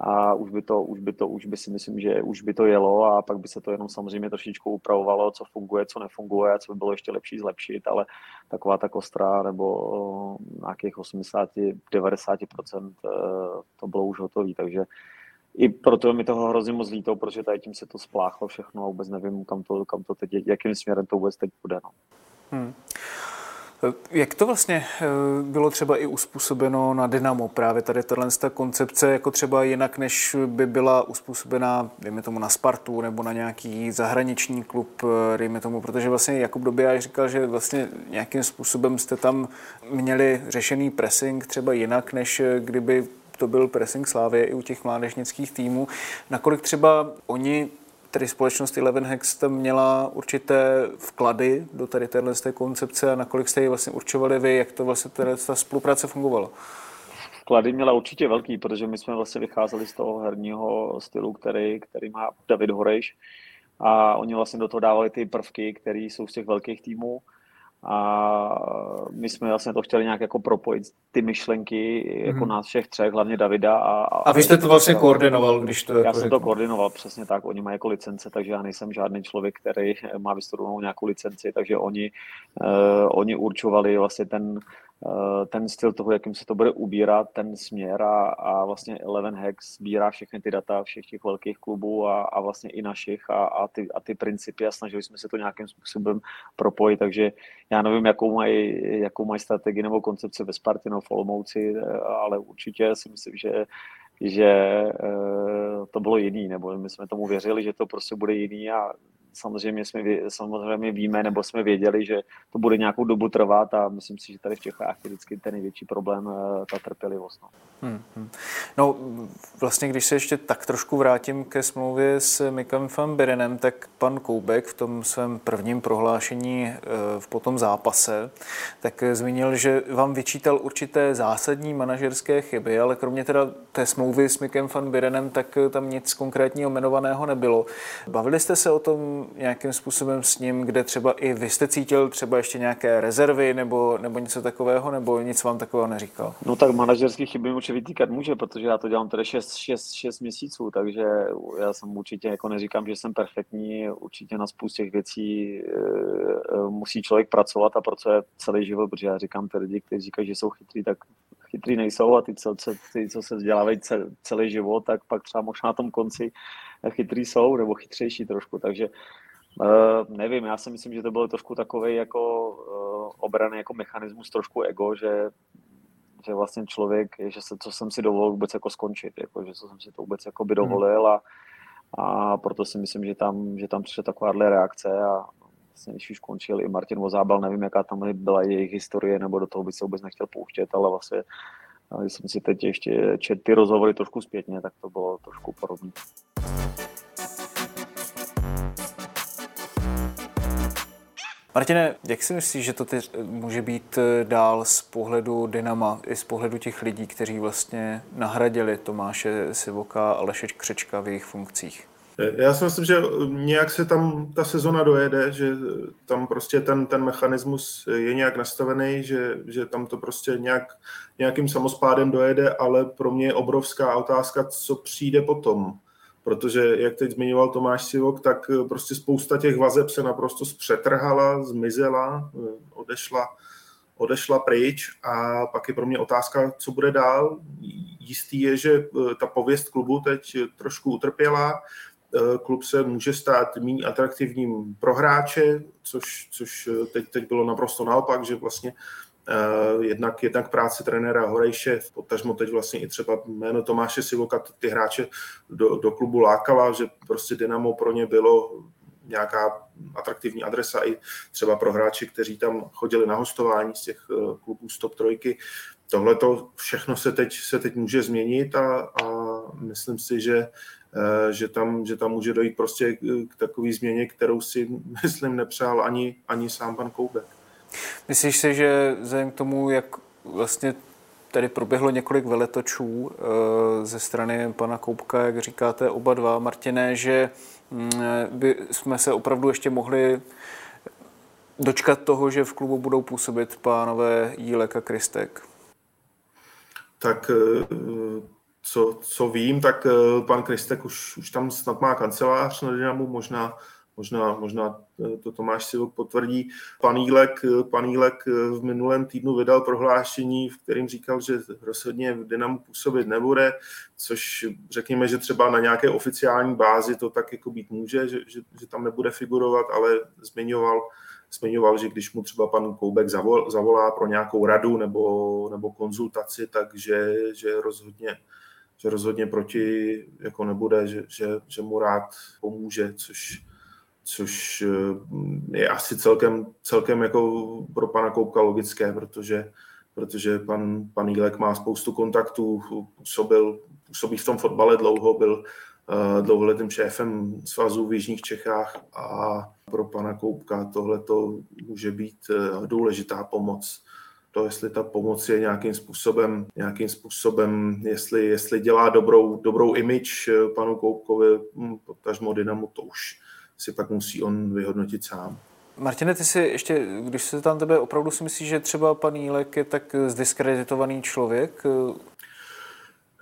a už by to, už by to, už by si myslím, že už by to jelo a pak by se to jenom samozřejmě trošičku upravovalo, co funguje, co nefunguje, co by bylo ještě lepší zlepšit, ale taková ta kostra nebo nějakých 80-90% eh, to bylo už hotové, takže i proto mi toho hrozně moc líto, protože tady tím se to spláchlo všechno a vůbec nevím, kam to, kam to teď, jakým směrem to vůbec teď půjde. No. Hmm. Jak to vlastně eh, bylo třeba i uspůsobeno na Dynamo, právě tady tahle koncepce, jako třeba jinak, než by byla uspůsobená, dejme tomu, na Spartu nebo na nějaký zahraniční klub, eh, dejme tomu, protože vlastně Jakub Dobijáš říkal, že vlastně nějakým způsobem jste tam měli řešený pressing třeba jinak, než eh, kdyby to byl pressing Slávě i u těch mládežnických týmů. Nakolik třeba oni tedy společnost Eleven Hex tam měla určité vklady do tady téhle té koncepce a nakolik jste ji vlastně určovali vy, jak to vlastně tady ta spolupráce fungovala? Vklady měla určitě velký, protože my jsme vlastně vycházeli z toho herního stylu, který, který má David Horejš a oni vlastně do toho dávali ty prvky, které jsou z těch velkých týmů a my jsme vlastně to chtěli nějak jako propojit ty myšlenky jako mm. nás všech třech, hlavně Davida. A, a, a vy jste to vlastně koordinoval, když to Já jako jsem to koordinoval, přesně tak. Oni mají jako licence, takže já nejsem žádný člověk, který má vystudovanou nějakou licenci, takže oni, uh, oni určovali vlastně ten, ten styl toho, jakým se to bude ubírat, ten směr a, a vlastně Eleven Hacks sbírá všechny ty data všech těch velkých klubů a, a vlastně i našich a, a, ty, a ty principy a snažili jsme se to nějakým způsobem propojit, takže já nevím, jakou mají, jakou mají strategii nebo koncepci ve Spartě nebo v Olomouci, eh, ale určitě si myslím, že že eh, to bylo jiný, nebo my jsme tomu věřili, že to prostě bude jiný a samozřejmě, jsme, samozřejmě víme, nebo jsme věděli, že to bude nějakou dobu trvat a myslím si, že tady v Čechách je vždycky ten největší problém eh, ta trpělivost. No. Hmm, hmm. no vlastně, když se ještě tak trošku vrátím ke smlouvě s Mikem van Birenem, tak pan Koubek v tom svém prvním prohlášení eh, v potom zápase, tak zmínil, že vám vyčítal určité zásadní manažerské chyby, ale kromě teda té smlouvy s Mikem van Birenem, tak tam nic konkrétního jmenovaného nebylo. Bavili jste se o tom nějakým způsobem s ním, kde třeba i vy jste cítil třeba ještě nějaké rezervy nebo, nebo něco takového, nebo nic vám takového neříkal? No tak manažerský chyby určitě vytýkat může, protože já to dělám tedy 6, 6, 6 měsíců, takže já jsem určitě, jako neříkám, že jsem perfektní, určitě na spoustu těch věcí e, musí člověk pracovat a pracuje celý život, protože já říkám ty lidi, kteří říkají, že jsou chytrý, tak chytrý nejsou a ty, co, ty, co se vzdělávají celý život, tak pak třeba možná na tom konci chytrý jsou, nebo chytřejší trošku, takže Uh, nevím, já si myslím, že to bylo trošku takový jako uh, obrany jako mechanismus, trošku ego, že, že vlastně člověk, že se, co jsem si dovolil vůbec jako skončit, jako, že co jsem si to vůbec jako by hmm. dovolil a, a proto si myslím, že tam, že tam přišla takováhle reakce a vlastně, když už končil i Martin Vozábal, nevím, jaká tam byla jejich historie, nebo do toho by se vůbec nechtěl pouštět, ale vlastně když jsem si teď ještě četl ty rozhovory trošku zpětně, tak to bylo trošku podobné. Martine, jak si myslíš, že to teď může být eh, dál z pohledu Dynama, i z pohledu těch lidí, kteří vlastně nahradili Tomáše Sivoka a Aleše Křečka v jejich funkcích? Já si myslím, že nějak se tam ta sezona dojede, že tam prostě ten, ten mechanismus je nějak nastavený, že, že tam to prostě nějak, nějakým samospádem dojede, ale pro mě je obrovská otázka, co přijde potom protože, jak teď zmiňoval Tomáš Sivok, tak eh, prostě spousta těch vazeb se naprosto zpřetrhala, zmizela, eh, odešla, odešla pryč a pak je pro mě otázka, co bude dál. Jistý je, že eh, ta pověst klubu teď trošku utrpěla, klub se může stát méně atraktivním pro hráče, což, což teď, teď bylo naprosto naopak, že vlastně jednak, jednak práce trenéra Horejše, potažmo teď vlastně i třeba jméno Tomáše Sivoka ty hráče do, do klubu lákala, že prostě Dynamo pro ně bylo nějaká atraktivní adresa i třeba pro hráči, kteří tam chodili na hostování z těch uh, klubů stop trojky. Tohle to všechno se teď, se teď může změnit a, a myslím si, že, uh, že, tam, že tam může dojít prostě k takové změně, kterou si myslím nepřál ani, ani sám pan Koubek. Myslíš si, že vzhledem k tomu, jak vlastně tady proběhlo několik veletočů eh, ze strany pana Koupka, jak říkáte oba dva, Martiné, že mm, by jsme se opravdu ještě mohli dočkat toho, že v klubu budou působit pánové Jílek a Kristek? Tak eh, co, co vím, tak eh, pan Kristek už, už tam snad má kancelář na Dynamu, možná možná, možná eh, to Tomáš si potvrdí. Panílek, eh, Panílek eh, v minulém týdnu vydal prohlášení, v kterým říkal, že rozhodně v Dynamu působit nebude, což řekněme, že třeba na nějaké oficiální bázi to tak jako být může, že, že, že tam nebude figurovat, ale zmiňoval, zmiňoval, že když mu třeba pan Koubek zavol, zavolá pro nějakou radu nebo, nebo konzultaci, takže že rozhodně že rozhodně proti jako nebude, že, že, že mu rád pomůže, což, což eh, je asi celkem, celkem jako pro pana Koupka logické, protože, protože pan, pan Jílek má spoustu kontaktů, působil, působí v tom fotbale dlouho, byl uh, dlouholetým šéfem svazu v Jižních Čechách a pro pana Koupka tohle to může být uh, důležitá pomoc. To, jestli ta pomoc je nějakým způsobem, nějakým způsobem jestli, jestli dělá dobrou, dobrou image panu Koupkovi, hm, potažmo Dynamu, to už, si pak musí on vyhodnotit sám. Martine, ty si ještě, když se tam tebe opravdu si myslíš, že třeba pan Jílek je tak zdiskreditovaný člověk?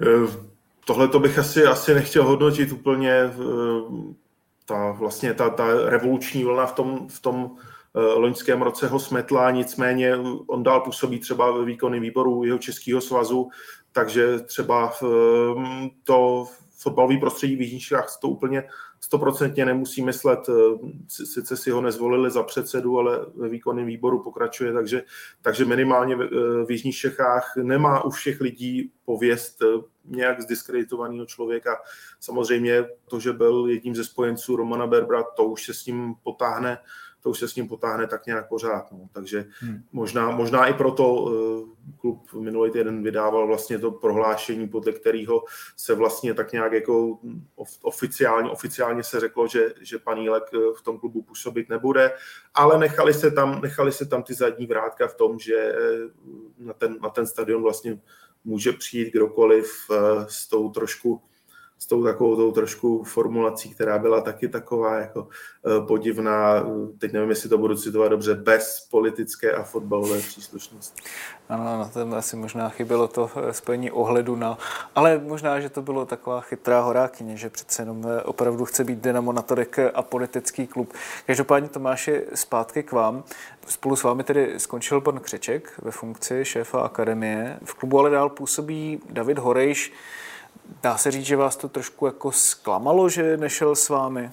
Eh, tohle to bych asi, asi nechtěl hodnotit úplně. Eh, ta, vlastně ta, ta revoluční vlna v tom, v tom loňském roce ho smetla, nicméně on dál působí třeba ve výkonném výboru jeho českého svazu, takže třeba to fotbalový prostředí v Jižních to úplně stoprocentně nemusí myslet, eh, sice si ho nezvolili za předsedu, ale ve výkonném výboru pokračuje, takže, takže minimálně v, eh, v Jižních Čechách nemá u všech lidí pověst eh, nějak zdiskreditovaného člověka. Samozřejmě to, že byl jedním ze spojenců Romana Berbra, to už se s ním potáhne to už se s ním potáhne tak nějak pořád. No. Takže hmm. možná, možná i proto uh, klub minulý týden vydával vlastně to prohlášení, podle kterého se vlastně tak nějak jako oficiálně, oficiálně se řeklo, že, že panílek eh, v tom klubu působit nebude, ale nechali se tam, nechali se tam ty zadní vrátka v tom, že eh, na ten, na ten stadion vlastně může přijít kdokoliv s tou trošku s tou takovou tou trošku formulací, která byla taky taková jako uh, podivná, teď nevím, jestli to budu citovat dobře, bez politické a fotbalové příslušnosti. Ano, ano, tam asi možná chybělo to eh, spojení ohledu na, ale možná, že to bylo taková chytrá horákyně, že přece jenom eh, opravdu chce být Dynamo Natorek a politický klub. Každopádně Tomáši, zpátky k vám. Spolu s vámi tedy skončil pan Křeček ve funkci šéfa akademie. V klubu ale dál působí David Horejš, Dá se říct, že vás to trošku jako zklamalo, že nešel s vámi?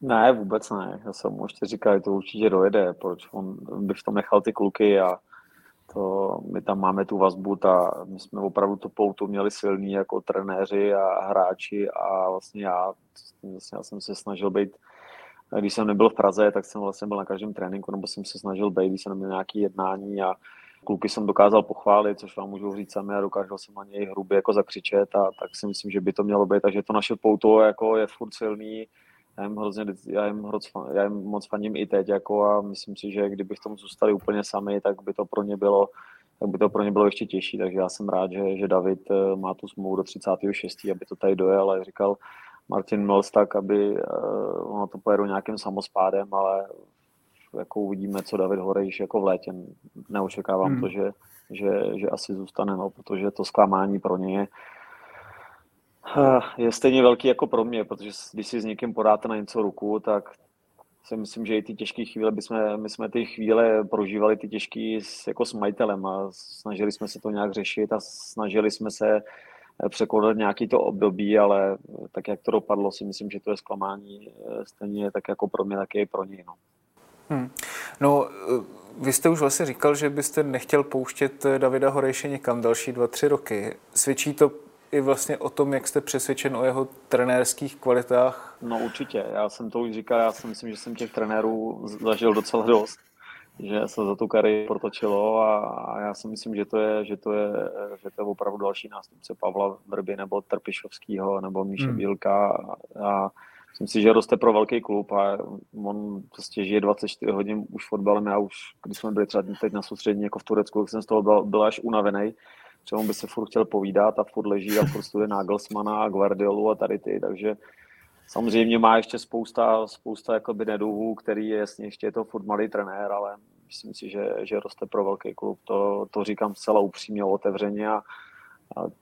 Ne, vůbec ne. Já jsem mu ještě říkal, že to určitě dojede, proč on by v tom nechal ty kluky a to, my tam máme tu vazbu, ta, my jsme opravdu to poutu měli silný jako trenéři a hráči a vlastně já, vlastně já jsem se snažil být, když jsem nebyl v Praze, tak jsem vlastně byl na každém tréninku, nebo jsem se snažil být, když jsem měl nějaké jednání a kluky jsem dokázal pochválit, což vám můžu říct sami a dokázal jsem na něj hrubě jako zakřičet a tak si myslím, že by to mělo být. Takže to naše pouto jako je furt silný, já jim, hrozně, já jim, hroz, já jim moc faním i teď jako a myslím si, že kdybych tom zůstali úplně sami, tak by to pro ně bylo tak by to pro ně bylo ještě těžší, takže já jsem rád, že, že David eh, má tu smlouvu do 36. aby to tady dojel, ale říkal Martin Mills tak, aby uh, ono to pojedu nějakým samospádem, ale jako uvidíme, co David Horejš jako v létě. Neočekávám hmm. to, že, že, že asi zůstane, no, protože to zklamání pro ně je, eh, je stejně velký jako pro mě, protože když si s někým podáte na něco ruku, tak si myslím, že i ty těžké chvíle, bychom, my jsme ty chvíle prožívali ty těžké jako s majitelem a snažili jsme se to nějak řešit a snažili jsme se překonat nějaký to období, ale tak, jak to dopadlo, si myslím, že to je zklamání eh, stejně tak jako pro mě, tak i pro něj. No. Hmm. No, eh, vy jste už vlastně říkal, že byste nechtěl pouštět eh, Davida Horejše někam další dva, tři roky. Svědčí to i vlastně o tom, jak jste přesvědčen o jeho trenérských kvalitách? No určitě, já jsem to už říkal, já si myslím, že jsem těch trenérů zažil docela dost, že se za tu kariéru protočilo a, a já si myslím, že to je, že to je, že to je opravdu další nástupce Pavla Vrby nebo Trpišovského nebo Míše hmm. Bílka a, a myslím si, že roste pro velký klub a on prostě žije 24 hodin už fotbalem. Já už, když jsme byli třeba teď na soustředění jako v Turecku, tak jsem z toho byl, byl až unavený. Třeba on by se furt chtěl povídat a furt leží a furt studuje Nagelsmana a Guardiolu a tady ty, takže samozřejmě má ještě spousta, spousta jakoby neduhů, který je jasně ještě je to furt malý trenér, ale myslím si, že, že roste pro velký klub. To, to říkám zcela upřímně, otevřeně a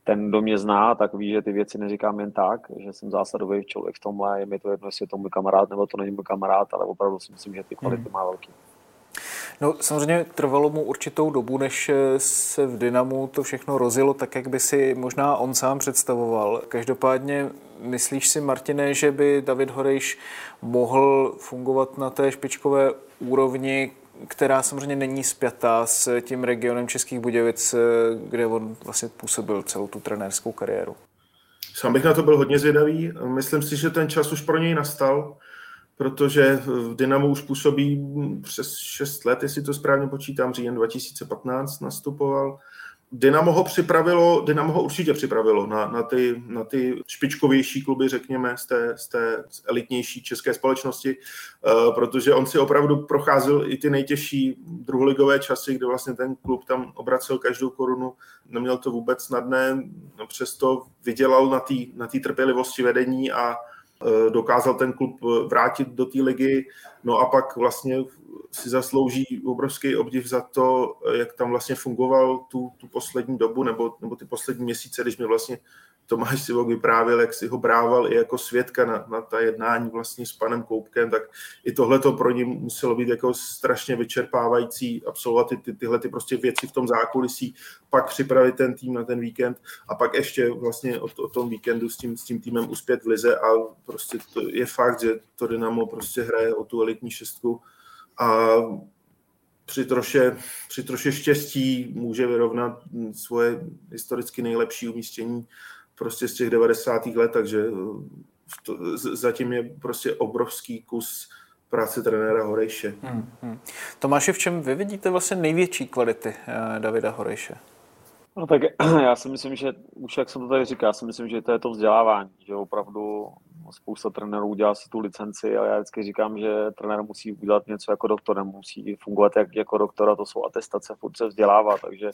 ten, kdo mě zná, tak ví, že ty věci neříkám jen tak, že jsem zásadový člověk v tomhle, je mi to jedno, jestli je to můj kamarád nebo to není můj kamarád, ale opravdu si myslím, že ty kvality hmm. má velký. No samozřejmě trvalo mu určitou dobu, než se v Dynamu to všechno rozjelo tak, jak by si možná on sám představoval. Každopádně myslíš si, Martine, že by David Horejš mohl fungovat na té špičkové úrovni, která samozřejmě není spjatá s tím regionem Českých Budějovic, kde on vlastně působil celou tu trenérskou kariéru. Sám bych na to byl hodně zvědavý. Myslím si, že ten čas už pro něj nastal, protože v Dynamo už působí přes 6 let, jestli to správně počítám, říjen 2015 nastupoval. Dynamo ho připravilo, Dynamo ho určitě připravilo na, na, ty, na ty špičkovější kluby, řekněme, z té, z té elitnější české společnosti, uh, protože on si opravdu procházel i ty nejtěžší druholigové časy, kde vlastně ten klub tam obracel každou korunu, neměl to vůbec snadné, no přesto vydělal na té na trpělivosti vedení a dokázal ten klub vrátit do té ligy, no a pak vlastně si zaslouží obrovský obdiv za to, jak tam vlastně fungoval tu, tu poslední dobu nebo, nebo ty poslední měsíce, když měl vlastně Tomáš Sivok vyprávěl, jak si ho brával i jako svědka na, na ta jednání vlastně s panem Koupkem, tak i tohle to pro ně muselo být jako strašně vyčerpávající absolvovat ty, ty, tyhle ty prostě věci v tom zákulisí, pak připravit ten tým na ten víkend a pak ještě vlastně o, o tom víkendu s tím, s tím týmem uspět v lize a prostě to je fakt, že to Dynamo prostě hraje o tu elitní šestku a při troše, při troše štěstí může vyrovnat svoje historicky nejlepší umístění prostě z těch 90. let, takže to, zatím je prostě obrovský kus práce trenéra Horejše. Hmm, hmm. Tomáši, v čem vy vidíte vlastně největší kvality eh, Davida Horejše? No tak já si myslím, že už jak jsem to tady říkal, já si myslím, že to je to vzdělávání, že opravdu spousta trenérů udělá si tu licenci, ale já vždycky říkám, že trenér musí udělat něco jako doktor, nemusí fungovat jak, jako doktor a to jsou atestace, furt se vzdělává, takže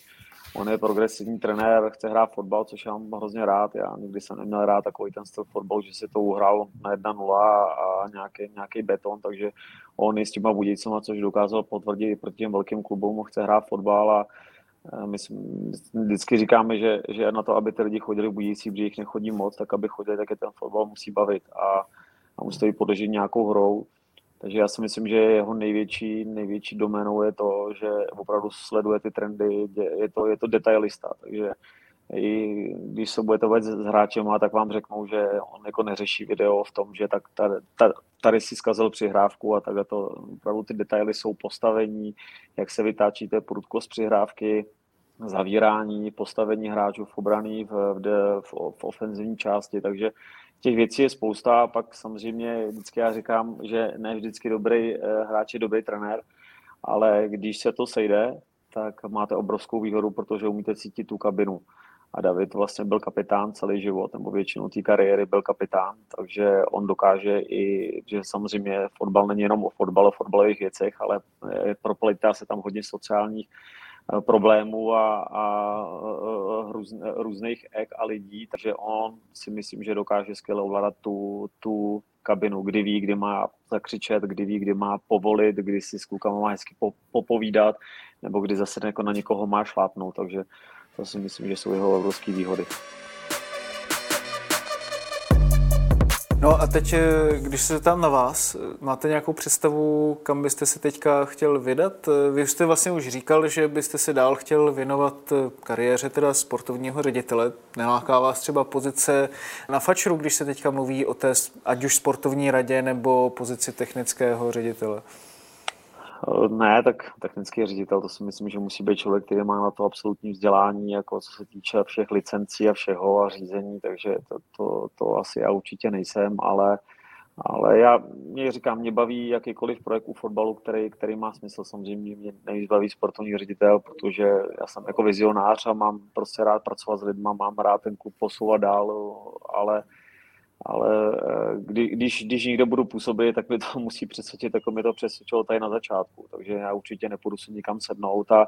on je progresivní trenér, chce hrát fotbal, což já mám hrozně rád, já nikdy jsem neměl rád takový ten styl fotbal, že si to uhrál na 1-0 a nějaký, nějaký beton, takže on i s těma Budějcema, což dokázal potvrdit proti těm velkým klubům, chce hrát fotbal a my vždycky říkáme, že, že na to, aby ty lidi chodili budící, protože jich nechodí moc, tak aby chodili, tak je ten fotbal musí bavit a, a musí to podržet nějakou hrou. Takže já si myslím, že jeho největší, největší doménou je to, že opravdu sleduje ty trendy, je to, je to detailista, takže i když se budete bavit s hráčem, tak vám řeknou, že on jako neřeší video v tom, že tak tady, tady si zkazil přihrávku a tak to opravdu ty detaily jsou postavení, jak se vytáčíte prudkost přihrávky, zavírání, postavení hráčů v obraný, v, v, v, v ofenzivní části, takže těch věcí je spousta. A pak samozřejmě vždycky já říkám, že ne vždycky dobrý eh, hráč je dobrý trenér, ale když se to sejde, tak máte obrovskou výhodu, protože umíte cítit tu kabinu a David vlastně byl kapitán celý život, nebo většinou té kariéry byl kapitán, takže on dokáže i, že samozřejmě fotbal není jenom o fotbale, o fotbalových věcech, ale proplitá se tam hodně sociálních eh, problémů a, a růz, různých ek a lidí, takže on si myslím, že dokáže skvěle ovládat tu, tu kabinu, kdy ví, kdy má zakřičet, kdy ví, kdy má povolit, kdy si s klukama má hezky popovídat, nebo kdy zase jako na někoho má šlápnout, takže to si myslím, že jsou jeho obrovské výhody. No a teď, eh, když se tam na vás, máte nějakou představu, kam byste se teďka chtěl vydat? Vy jste vlastně už říkal, že byste se dál chtěl věnovat eh, kariéře teda sportovního ředitele. Neláká vás třeba pozice na fačru, když se teďka mluví o té ať už sportovní radě nebo pozici technického ředitele? Eh, ne, tak technický ředitel, to si myslím, že musí být člověk, který má na to absolutní vzdělání, jako co se týče všech licencí a všeho a řízení, takže to, to, to asi já určitě nejsem, ale, ale já mě říkám, mě baví jakýkoliv projekt u fotbalu, který, který má smysl. Samozřejmě mě nejvíc baví sportovní ředitel, protože já jsem jako vizionář a mám prostě rád pracovat s lidmi, mám rád ten klub posouvat dál, ale ale eh, kdy, když, když někde budu působit, tak mi to musí přesvědčit, jako mi to přesvědčilo tady na začátku. Takže já určitě nepůjdu si nikam sednout a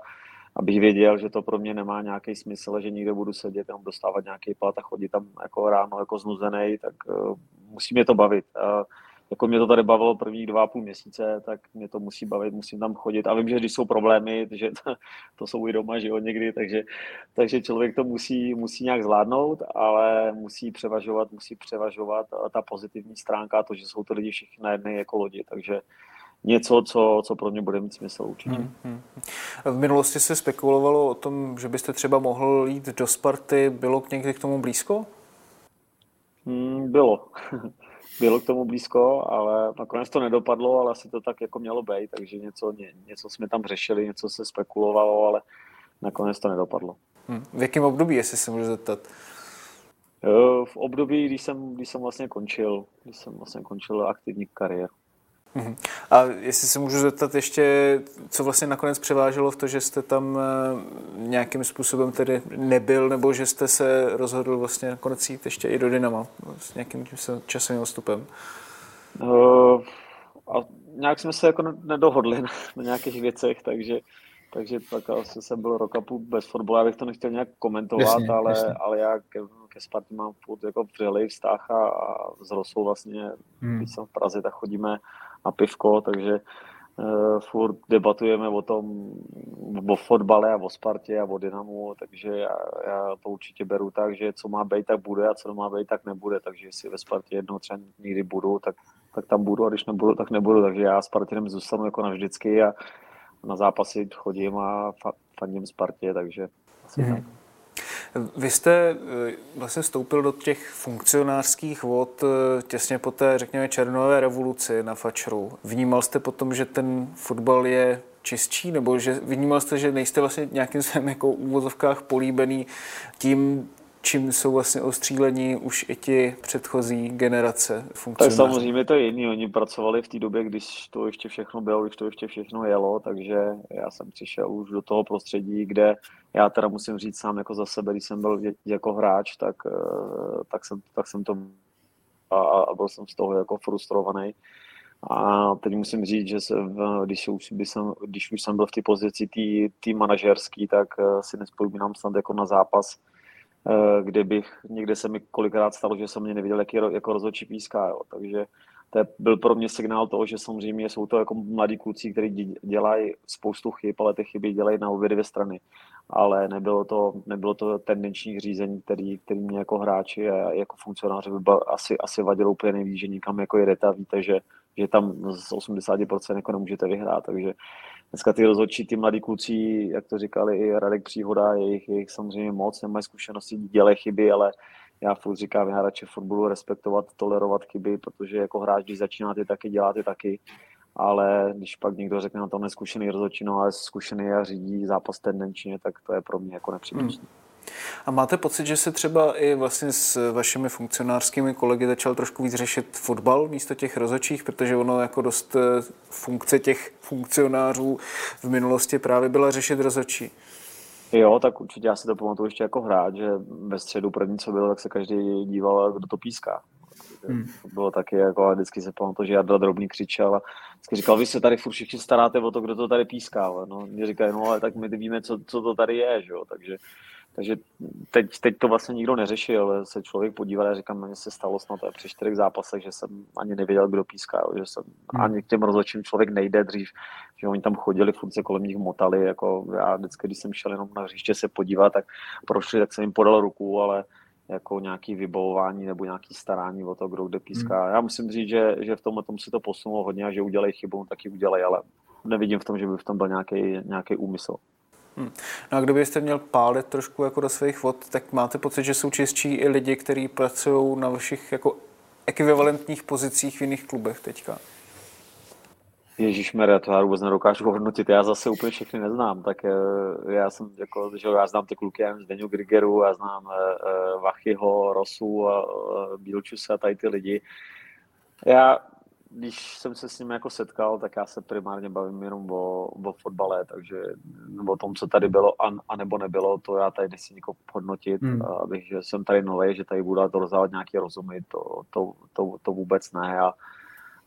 abych věděl, že to pro mě nemá nějaký smysl, že někde budu sedět a dostávat nějaký plat a chodit tam jako ráno jako znuzený, tak uh, musí mě to bavit. Uh, jako mě to tady bavilo první dva a půl měsíce, tak mě to musí bavit, musím tam chodit. A vím, že když jsou problémy, že to, to jsou i doma, že jo, někdy, takže, takže člověk to musí, musí nějak zvládnout, ale musí převažovat, musí převažovat ta pozitivní stránka, to, že jsou to lidi všichni na jedné jako lodi, takže něco, co, co pro mě bude mít smysl určitě. Hmm, hmm. V minulosti se spekulovalo o tom, že byste třeba mohl jít do Sparty, bylo někdy k tomu blízko? Hmm, bylo. bylo k tomu blízko, ale nakonec to nedopadlo, ale asi to tak jako mělo být, takže něco, ně, něco jsme tam řešili, něco se spekulovalo, ale nakonec to nedopadlo. Hmm. V jakém období, jestli se můžu zeptat? V období, když jsem, když jsem vlastně končil, když jsem vlastně končil aktivní kariéru. Mhm. A jestli se můžu zeptat ještě, co vlastně nakonec převáželo v to, že jste tam eh, nějakým způsobem tedy nebyl, nebo že jste se rozhodl vlastně nakonec jít ještě i do Dynama s nějakým časovým odstupem? Uh, a nějak jsme se jako nedohodli na, na nějakých věcech, takže takže tak asi jsem byl rok a půl bez fotbalu, já bych to nechtěl nějak komentovat, jasně, ale, jasně. ale já ke, ke Spartě mám furt jako vřelej vztah a, a s Rosou vlastně, hmm. když jsem v Praze, tak chodíme na pivko, takže uh, furt debatujeme o tom, o fotbale a o Spartě a o Dynamu, takže já, já to určitě beru tak, že co má být, tak bude a co má být, tak nebude, takže jestli ve Spartě jednou třeba někdy budu, tak, tak tam budu a když nebudu, tak nebudu, takže já Spartinem zůstanu jako navždycky a na zápasy chodím a fandím Spartě, takže asi mm. tak. Vy jste eh, vlastně vstoupil do těch funkcionářských vod eh, těsně po té, řekněme, černové revoluci na Fačru. Vnímal jste potom, že ten fotbal je čistší, nebo že vnímal jste, že nejste vlastně nějakým svým jako úvozovkách políbený tím, čím jsou vlastně ostřílení už i ti předchozí generace funkcionářů. Tak samozřejmě to je jiný. Oni pracovali v té době, když to ještě všechno bylo, když to ještě všechno jelo, takže já jsem přišel už do toho prostředí, kde já teda musím říct sám jako za sebe, když jsem byl jako hráč, tak, eh, tak, jsem, tak jsem to a, a byl jsem z toho jako frustrovaný. A teď musím říct, že se, když, už, když, jsem, když už jsem byl v té pozici té manažerské, tak eh, si nespomínám snad jako na zápas, Eh, kde bych, někde se mi kolikrát stalo, že jsem mě neviděl, jaký jako rozhodčí píská, jo. takže to byl pro mě signál toho, že samozřejmě jsou to jako mladí kluci, kteří dělají spoustu chyb, ale ty chyby dělají na obě dvě strany. Ale nebylo to, nebylo to tendenční řízení, který, který mě jako hráči a jako funkcionáři by asi, asi vadilo úplně nejvíc, že nikam jako jedete a víte, že, že tam z 80% jako nemůžete vyhrát. Takže dneska ty rozhodčí, ty mladí kluci, jak to říkali i Radek Příhoda, jejich, jejich samozřejmě moc, nemají zkušenosti, dělají chyby, ale já furt říkám hráče fotbalu respektovat, tolerovat chyby, protože jako hráč, když začínáte, taky děláte taky, ale když pak někdo řekne na tom neskušený rozhodčí, no ale zkušený a řídí zápas tendenčně, tak to je pro mě jako nepřípustné. Hmm. A máte pocit, že se třeba i vlastně s vašimi funkcionářskými kolegy začal trošku víc řešit fotbal místo těch rozočích, protože ono jako dost eh, funkce těch funkcionářů v minulosti právě byla řešit rozočí. Jo, tak určitě já si to pamatuju ještě jako hrát, že ve středu první, co bylo, tak se každý díval, kdo to píská. Hmm. To bylo taky jako, a vždycky se pamatuju, že Jarda Drobný křičel a vždycky říkal, vy se tady furt všichni staráte o to, kdo to tady píská. No, mě říkají, no ale tak my víme, co, co to tady je, že jo? takže takže teď, teď to vlastně nikdo neřeší, ale se člověk podívá a říkám, mně se stalo snad při čtyřech zápasech, že jsem ani nevěděl, kdo píská, že jsem hmm. ani k těm rozhodčím člověk nejde dřív, že oni tam chodili, furt se kolem nich motali, jako já vždycky, když jsem šel jenom na hřiště se podívat, tak prošli, tak jsem jim podal ruku, ale jako nějaký vybavování nebo nějaký starání o to, kdo kde píská. Hmm. Já musím říct, že, že v tomhle tom si to posunulo hodně a že udělají chybu, taky udělají, ale nevidím v tom, že by v tom byl nějaký, nějaký úmysl. Hmm. No a kdybyste měl pálit trošku jako do svých vod, tak máte pocit, že jsou čistší i lidi, kteří pracují na vašich jako ekvivalentních pozicích v jiných klubech teďka? Ježíš Maria, to já vůbec nedokážu hodnotit. Já zase úplně všechny neznám, tak eh, já jsem jako, že já znám ty kluky, já znám Grigeru, já znám uh, Vachyho, Rosu a Bílčuse a tady ty lidi. Já když jsem se s ním jako setkal, tak já se primárně bavím jenom o, o fotbale, takže o tom, co tady bylo a, a nebo nebylo, to já tady nechci nikoho hodnotit, hmm. abych, že jsem tady nový, že tady budu to rozdávat nějaký rozumy, to, to, to, to vůbec ne. A,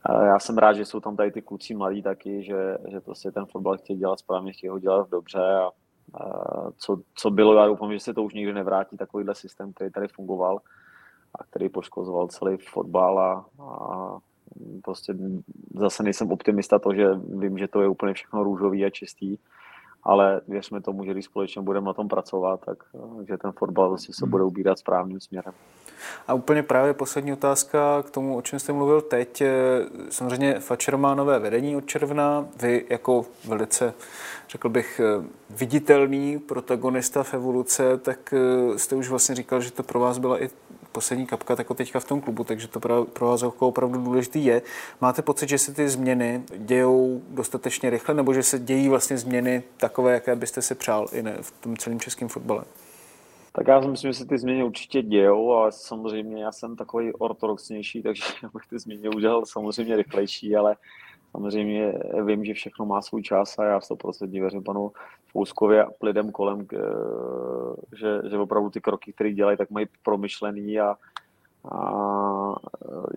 a já jsem rád, že jsou tam tady ty kluci mladí taky, že, že prostě ten fotbal chtějí dělat správně, chtějí ho dělat dobře a, a co, co bylo, já doufám, že se to už nikdy nevrátí, takovýhle systém, který tady fungoval a který poškozoval celý fotbal a, a prostě zase nejsem optimista to, že vím, že to je úplně všechno růžový a čistý, ale věřme tomu, že když společně budeme na tom pracovat, tak že ten fotbal vlastně se hmm. bude ubírat správným směrem. A úplně právě poslední otázka k tomu, o čem jste mluvil teď. Samozřejmě Fatscher má nové vedení od června. Vy jako velice, řekl bych, viditelný protagonista v evoluce, tak jste už vlastně říkal, že to pro vás byla i poslední kapka jako teďka v tom klubu, takže to pro vás jako opravdu důležitý je. Máte pocit, že se ty změny dějou dostatečně rychle, nebo že se dějí vlastně změny takové, jaké byste si přál i ne, v tom celém českém fotbale? Tak já si myslím, že se ty změny určitě dějou, ale samozřejmě já jsem takový ortodoxnější, takže bych ty změny udělal samozřejmě rychlejší, ale samozřejmě vím, že všechno má svůj čas a já 100% věřím panu Fouskovi a lidem kolem, že, že opravdu ty kroky, které dělají, tak mají promyšlený a, a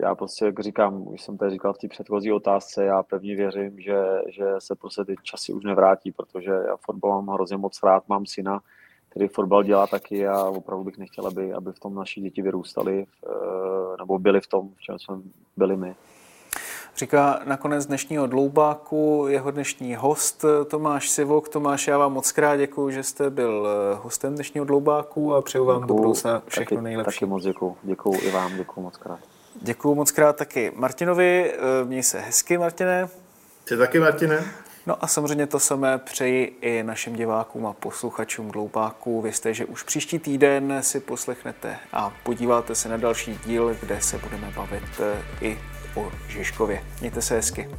já prostě, jak říkám, už jsem tady říkal v té předchozí otázce, já pevně věřím, že, že se prostě ty časy už nevrátí, protože já fotbal mám hrozně moc rád, mám syna, který fotbal dělá taky a opravdu bych nechtěl, aby, aby v tom naši děti vyrůstali nebo byli v tom, v čem jsme byli my. Říká nakonec dnešního dloubáku jeho dnešní host Tomáš Sivok. Tomáš, já vám moc krát děkuji, že jste byl hostem dnešního dloubáku a přeju vám do budoucna všechno taky, nejlepší. Taky moc děkuji. Děkuji i vám, děkuji moc krát. Děkuji moc krát taky Martinovi. Měj se hezky, Martine. Ty taky, Martine. No a samozřejmě to samé přeji i našim divákům a posluchačům Dloupáků. Vězte, že už příští týden si poslechnete a podíváte se na další díl, kde se budeme bavit i o Žižkově. Mějte se hezky.